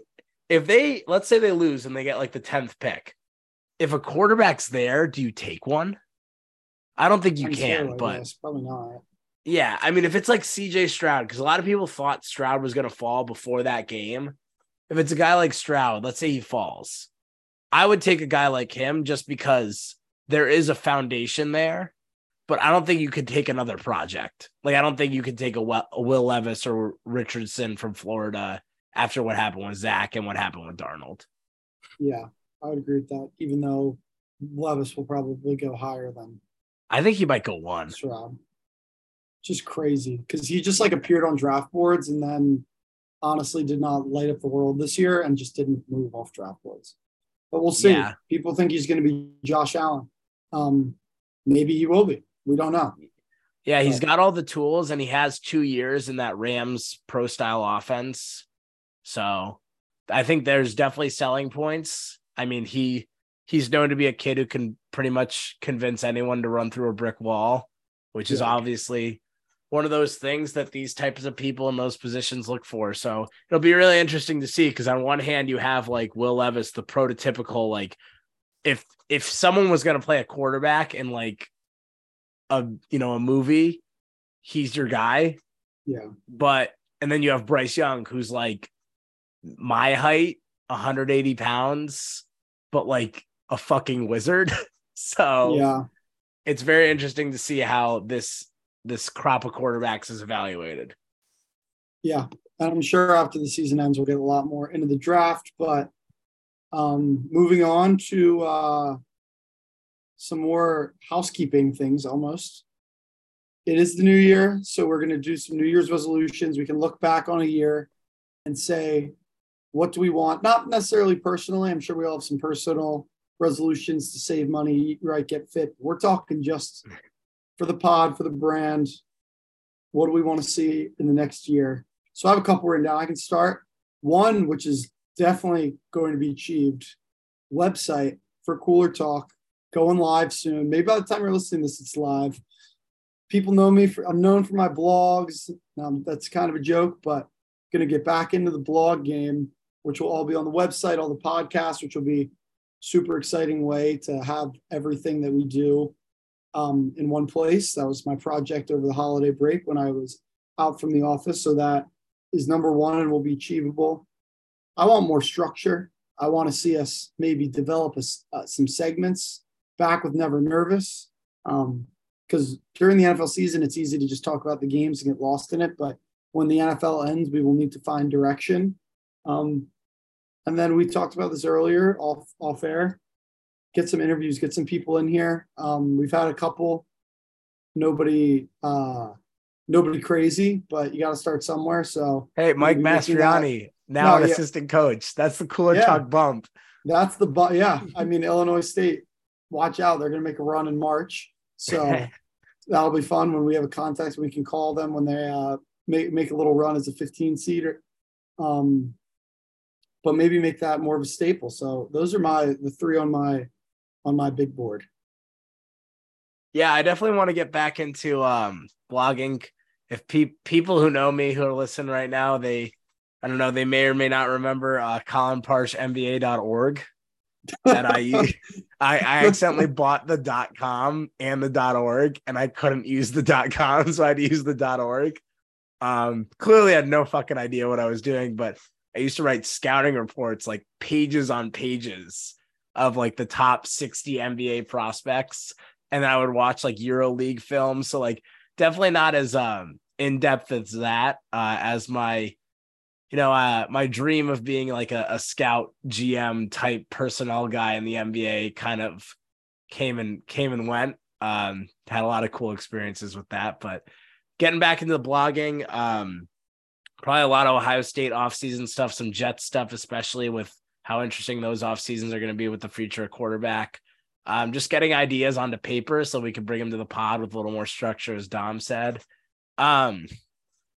if they, let's say they lose and they get like the 10th pick, if a quarterback's there, do you take one? I don't think you I'm can, sure, but probably not. Yeah, I mean, if it's like CJ Stroud, because a lot of people thought Stroud was going to fall before that game. If it's a guy like Stroud, let's say he falls, I would take a guy like him just because there is a foundation there. But I don't think you could take another project. Like I don't think you could take a, Will Levis or Richardson from Florida after what happened with Zach and what happened with Darnold. Yeah, I would agree with that. Even though Levis will probably go higher than. I think he might go one. Stroud. Just crazy because he just like appeared on draft boards and then honestly did not light up the world this year and just didn't move off draft boards. But we'll see. Yeah. People think he's going to be Josh Allen. Um, maybe he will be. We don't know. Yeah, he's got all the tools and he has two years in that Rams pro style offense. So I think there's definitely selling points. I mean, he he's known to be a kid who can pretty much convince anyone to run through a brick wall, which yeah. is obviously one of those things that these types of people in those positions look for. So it'll be really interesting to see because on one hand you have like Will Levis, the prototypical like if if someone was going to play a quarterback in like a you know a movie, he's your guy. Yeah. But and then you have Bryce Young who's like my height, 180 pounds, but like a fucking wizard. <laughs> so yeah, it's very interesting to see how this this crop of quarterbacks is evaluated. Yeah, and I'm sure after the season ends, we'll get a lot more into the draft. But um, moving on to uh, some more housekeeping things, almost. It is the new year, so we're going to do some New Year's resolutions. We can look back on a year and say, what do we want? Not necessarily personally. I'm sure we all have some personal resolutions to save money, eat right, get fit. We're talking just for the pod, for the brand. What do we want to see in the next year? So I have a couple written down. I can start. One, which is definitely going to be achieved, website for Cooler Talk going live soon. Maybe by the time you're listening to this, it's live. People know me for I'm known for my blogs. Um, that's kind of a joke, but going to get back into the blog game, which will all be on the website, all the podcasts, which will be super exciting way to have everything that we do um, in one place. That was my project over the holiday break when I was out from the office. So that is number one and will be achievable. I want more structure. I want to see us maybe develop a, uh, some segments back with Never Nervous. Because um, during the NFL season, it's easy to just talk about the games and get lost in it. But when the NFL ends, we will need to find direction. Um, and then we talked about this earlier off off air get some interviews, get some people in here. Um, we've had a couple. Nobody, uh, nobody crazy, but you got to start somewhere. So hey, Mike Mastriani, now no, an yeah. assistant coach. That's the cooler yeah. talk bump. That's the bu- yeah. I mean, Illinois State. Watch out, they're going to make a run in March. So <laughs> that'll be fun when we have a context. We can call them when they uh, make make a little run as a 15 seater. Um, but maybe make that more of a staple. So those are my the three on my on my big board. Yeah, I definitely want to get back into um, blogging. If pe- people who know me who are listening right now, they, I don't know, they may or may not remember uh, colinparshmba.org that I <laughs> I, I accidentally bought the dot com and the dot org and I couldn't use the dot com, <laughs> so I had to use the dot org. Um, clearly I had no fucking idea what I was doing, but I used to write scouting reports like pages on pages of like the top 60 NBA prospects. And I would watch like Euro League films. So like definitely not as um in depth as that, uh, as my you know, uh, my dream of being like a, a scout GM type personnel guy in the NBA kind of came and came and went. Um, had a lot of cool experiences with that, but getting back into the blogging, um, probably a lot of Ohio State offseason stuff, some Jet stuff, especially with how interesting those off seasons are going to be with the future quarterback. Um, just getting ideas onto paper so we can bring them to the pod with a little more structure, as Dom said. Um,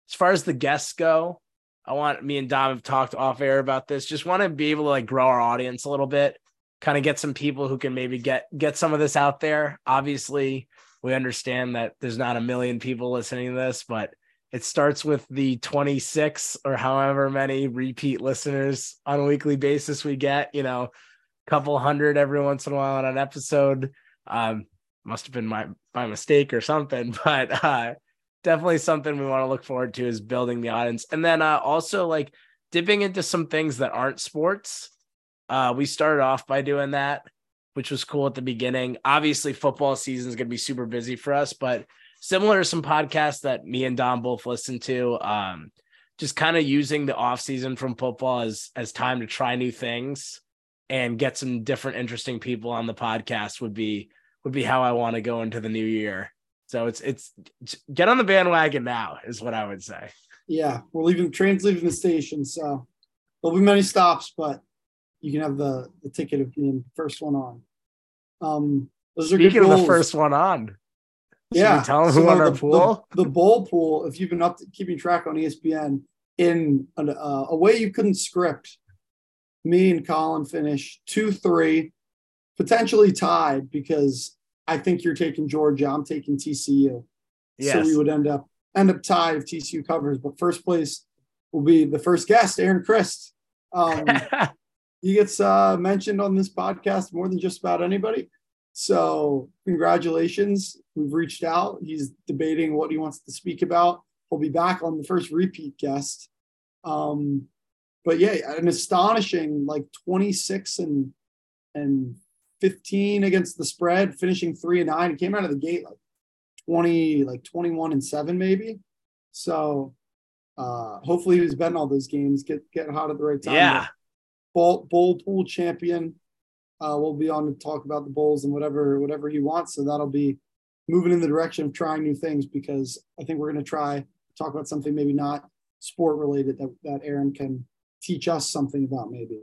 as far as the guests go, I want me and Dom have talked off air about this. Just want to be able to like grow our audience a little bit, kind of get some people who can maybe get get some of this out there. Obviously, we understand that there's not a million people listening to this, but it starts with the 26 or however many repeat listeners on a weekly basis we get, you know, a couple hundred every once in a while on an episode. Um, must have been my my mistake or something, <laughs> but uh definitely something we want to look forward to is building the audience. And then uh also like dipping into some things that aren't sports. Uh we started off by doing that, which was cool at the beginning. Obviously, football season is gonna be super busy for us, but similar to some podcasts that me and Dom both listen to. Um, just kind of using the off season from football as as time to try new things and get some different interesting people on the podcast would be would be how I want to go into the new year. So it's it's get on the bandwagon now is what I would say. Yeah, we're leaving trains leaving the station, so there'll be many stops, but you can have the the ticket of being the first one on. Um, those are Speaking of the first one on, yeah, tell them who won our pool. The, the, bowl pool. If you've been up to, keeping track on ESPN, in an, uh, a way you couldn't script, me and Colin finished two three, potentially tied because I think you're taking Georgia. I'm taking TCU. Yes. So we would end up end up tied if TCU covers. But first place will be the first guest, Aaron Christ. Um, <laughs> he gets uh, mentioned on this podcast more than just about anybody. So, congratulations. We've reached out. He's debating what he wants to speak about. He'll be back on the first repeat guest. Um, but yeah, an astonishing like 26 and and 15 against the spread, finishing three and nine. He came out of the gate like 20, like 21 and seven, maybe. So uh hopefully he was betting all those games, get get hot at the right time. Yeah. Bowl, bowl pool champion uh, we'll be on to talk about the bowls and whatever whatever he wants. So that'll be moving in the direction of trying new things because I think we're going to try talk about something maybe not sport related that, that Aaron can teach us something about maybe.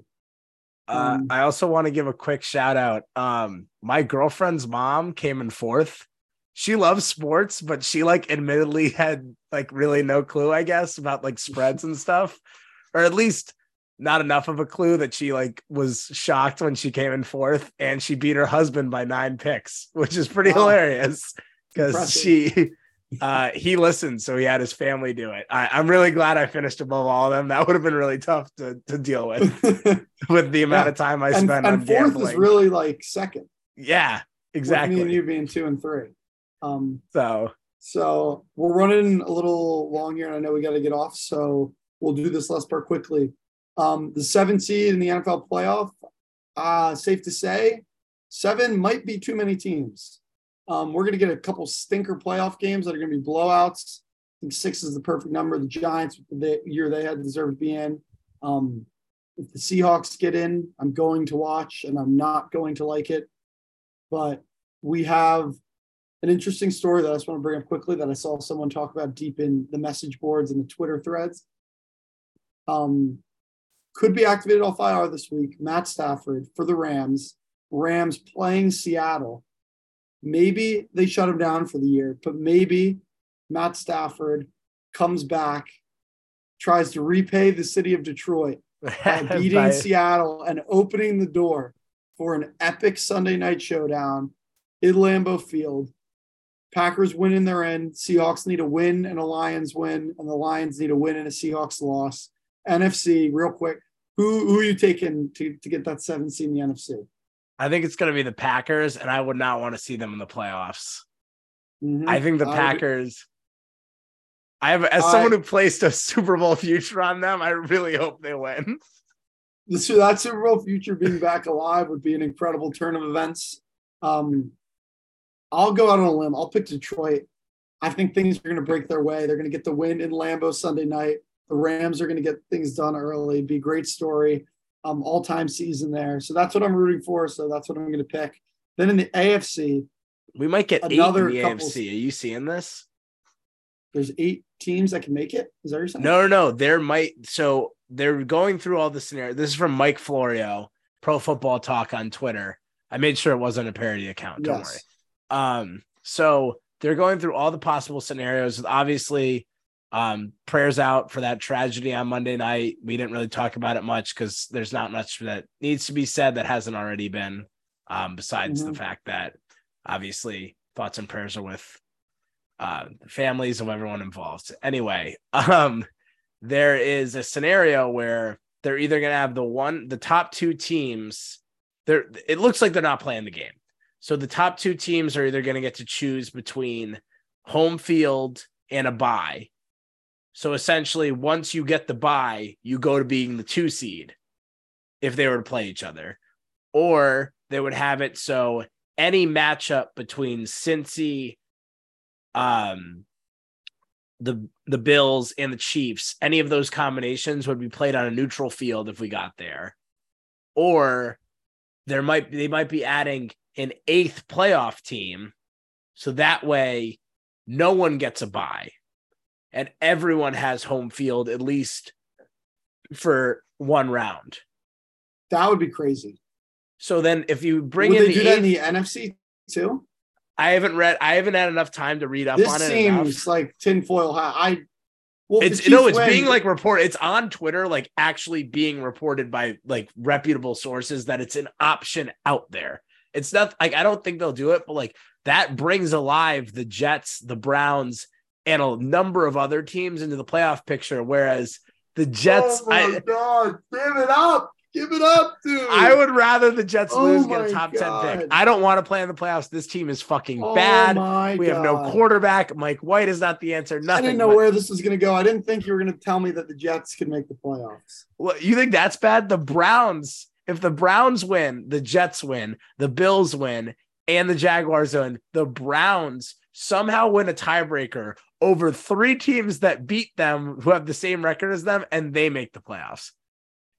Uh, um, I also want to give a quick shout out. Um, my girlfriend's mom came in fourth. She loves sports, but she like admittedly had like really no clue, I guess, about like spreads and stuff, or at least not enough of a clue that she like was shocked when she came in fourth and she beat her husband by nine picks, which is pretty wow. hilarious because she uh he listened, so he had his family do it. I, am really glad I finished above all of them. That would have been really tough to, to deal with <laughs> with the amount yeah. of time I spent and, and on fourth gambling. is really like second. Yeah, exactly. me and you being two and three. Um so so we're running a little long here, and I know we got to get off. So we'll do this last part quickly. Um, the seven seed in the NFL playoff, uh, safe to say, seven might be too many teams. Um, we're going to get a couple stinker playoff games that are going to be blowouts. I think six is the perfect number. The Giants, the year they had deserved to be in. Um, if the Seahawks get in, I'm going to watch and I'm not going to like it. But we have an interesting story that I just want to bring up quickly that I saw someone talk about deep in the message boards and the Twitter threads. Um, could be activated off IR this week. Matt Stafford for the Rams. Rams playing Seattle. Maybe they shut him down for the year, but maybe Matt Stafford comes back, tries to repay the city of Detroit <laughs> by beating by... Seattle and opening the door for an epic Sunday night showdown in Lambeau Field. Packers win in their end. Seahawks need a win and a Lions win, and the Lions need a win and a Seahawks loss. NFC, real quick. Who who are you taking to, to get that seven seed in the NFC? I think it's going to be the Packers, and I would not want to see them in the playoffs. Mm-hmm. I think the Packers. I have, as someone who placed a Super Bowl future on them, I really hope they win. So that Super Bowl future being back alive would be an incredible turn of events. Um, I'll go out on a limb. I'll pick Detroit. I think things are going to break their way. They're going to get the win in Lambeau Sunday night. The Rams are going to get things done early. Be a great story. Um, all time season there. So that's what I'm rooting for. So that's what I'm going to pick. Then in the AFC, We might get Another eight in the couple- AFC. Are you seeing this? there's eight teams that can make it. Is that you're saying? No, no, no. There might so they're going through all the scenario. This is from Mike Florio, Pro Football Talk on Twitter. I made sure it wasn't a parody account. Don't Yes. worry. Um, so they're going through all the possible scenarios. Obviously, um, prayers out for that tragedy on Monday night. We didn't really talk about it much because there's not much that needs to be said that hasn't already been. Um, besides the Mhm. fact that obviously thoughts and prayers are with uh the families of everyone involved. Anyway, <laughs> um, there is a scenario where they're either going to have the one, the top two teams. They're, it looks like they're not playing the game. So the top two teams are either going to get to choose between home field and a bye. So essentially, once you get the bye, you go to being the two seed if they were to play each other. Or they would have it so any matchup between Cincy, um, the the Bills and the Chiefs, any of those combinations would be played on a neutral field if we got there. Or there might they might be adding an eighth playoff team. So that way no one gets a bye. And everyone has home field at least for one round. That would be crazy. So then if you bring Would in they the, do that in the NFC too? I haven't read I haven't had enough time to read up This on it. seems enough. like tinfoil hat. I well, it's no, it's win- being like reported. It's on Twitter, like actually being reported by like reputable sources that it's an option out there. It's not like I don't think they'll do it, but like that brings alive the Jets, the Browns, and a number of other teams into the playoff picture. Whereas the Jets, Oh my I, god! Give it up! Give it up, dude! I would rather the Jets Oh lose, get a top God. 10 pick. I don't want to play in the playoffs. This team is fucking Oh bad. We have no quarterback. Mike White is not the answer. Nothing. I didn't know but- where this was going to go. I didn't think you were going to tell me that the Jets could make the playoffs. Well, you think that's bad? The Browns, if the Browns win, the Jets win, the Bills win, and the Jaguars win, the Browns somehow win a tiebreaker over three teams that beat them who have the same record as them, and they make the playoffs.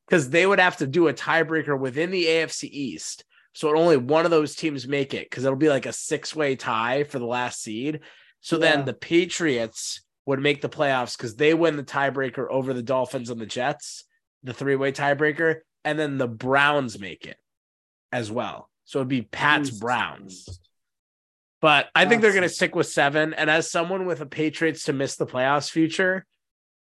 Because they would have to do a tiebreaker within the AFC East. So only one of those teams make it because it'll be like a six-way tie for the last seed. So Yeah. then the Patriots would make the playoffs because they win the tiebreaker over the Dolphins and the Jets the three way tiebreaker, and then the Browns make it as well. So it'd be Pat's Browns. But I think they're going to stick with seven. And as someone with a Patriots to miss the playoffs future,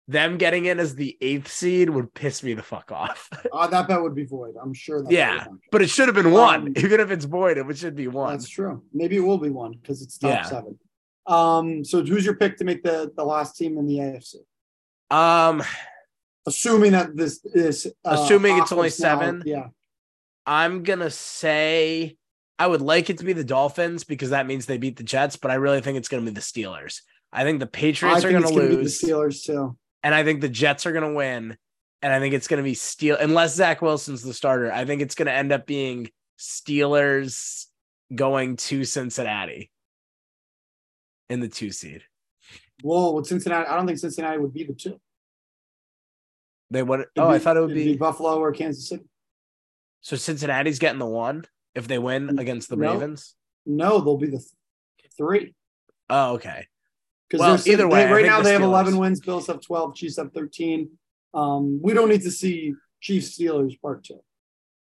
them getting in as the eighth seed would piss me the fuck off. <laughs> Uh, that bet would be void. I'm sure. Yeah, but it should have been one. Um, Even if it's void, it should be one. that's true. Maybe it will be one because it's top Yeah. seven. Um, so who's your pick to make the the last team in the AFC? Um, Assuming that this is uh, Assuming it's only apocalypse now- seven? yeah. I'm gonna say I would like it to be the Dolphins because that means they beat the Jets, but I really think it's gonna be the Steelers. I think the I Patriots are gonna lose. to be the. Steelers too. and I think the Jets are going to win. And I think it's going to be Steel unless Zach Wilson's the starter. I think it's going to end up being Steelers going to Cincinnati in the two seed. Well, with Cincinnati, I don't think Cincinnati would be the two. They would. It'd Oh, I thought it would it'd be. Buffalo or Kansas City. So Cincinnati's getting the one if they win against the No. Ravens. No, they'll be the th- three. Oh, okay. Because Well, either way, I right now the they have 11 wins. Bills have 12. Chiefs have 13. Um, we don't need to see Chiefs Steelers part two. So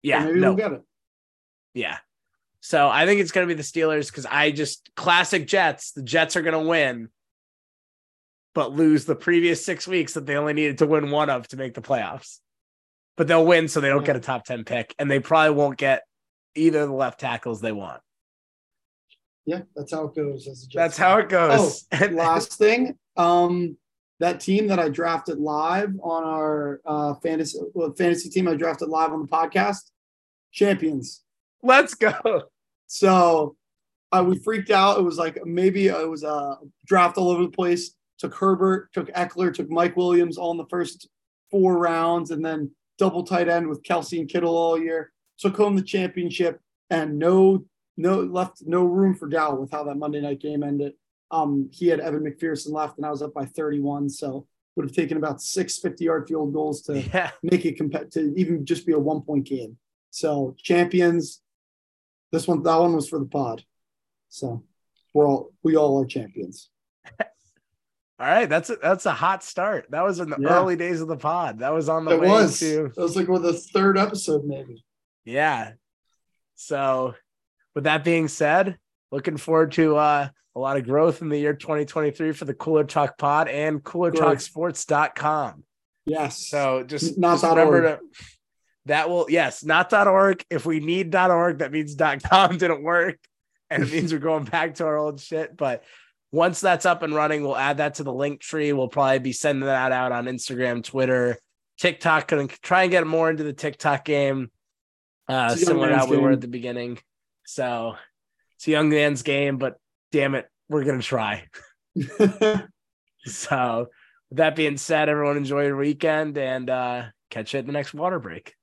Yeah. maybe no. we'll get it. Yeah. So I think it's going to be the Steelers because I just classic Jets. The Jets are going to win, but lose the previous six weeks that they only needed to win one of to make the playoffs. But they'll win, so they don't Yeah. get a top 10 pick, and they probably won't get either of the left tackles they want. Yeah, that's how it goes. As That's how it goes. Oh, <laughs> last thing, um, that team that I drafted live on our uh, fantasy well, fantasy team I drafted live on the podcast, champions. Let's go. So uh, we freaked out. It was like maybe it was a draft all over the place. Took Herbert, took Ekeler, took Mike Williams all in the first four rounds, and then double tight end with Kelce and Kittle all year. Took home the championship, and no, no left no room for doubt with how that Monday night game ended. Um, he had Evan McPherson left, and I was up by 31, so would have taken about six 50 yard field goals to <laughs> Yeah. make it compet to even just be a one point game. So champions, This one, that one was for the pod. So we're all we all are champions. <laughs> All right, that's a, that's a hot start. That was in the Yeah. early days of the pod. That was on the It way was. to It was like with the third episode, maybe. Yeah. So, with that being said, looking forward to uh, a lot of growth in the year 2023 for the Cooler Talk Pod and CoolerTalkSports.com. Yes. So just, Not just remember org. to that will yes, not dot org. If we need dot org, that means dot com <laughs> didn't work. And it means we're going back to our old shit. But once that's up and running, we'll add that to the Linktree. We'll probably be sending that out on Instagram, Twitter, TikTok. Gonna try and get more into the TikTok game. Uh similar to how we were at the beginning. So it's a young man's game, but damn it, we're gonna try. <laughs> <laughs> So with that being said, everyone enjoy your weekend and uh catch you at the next water break.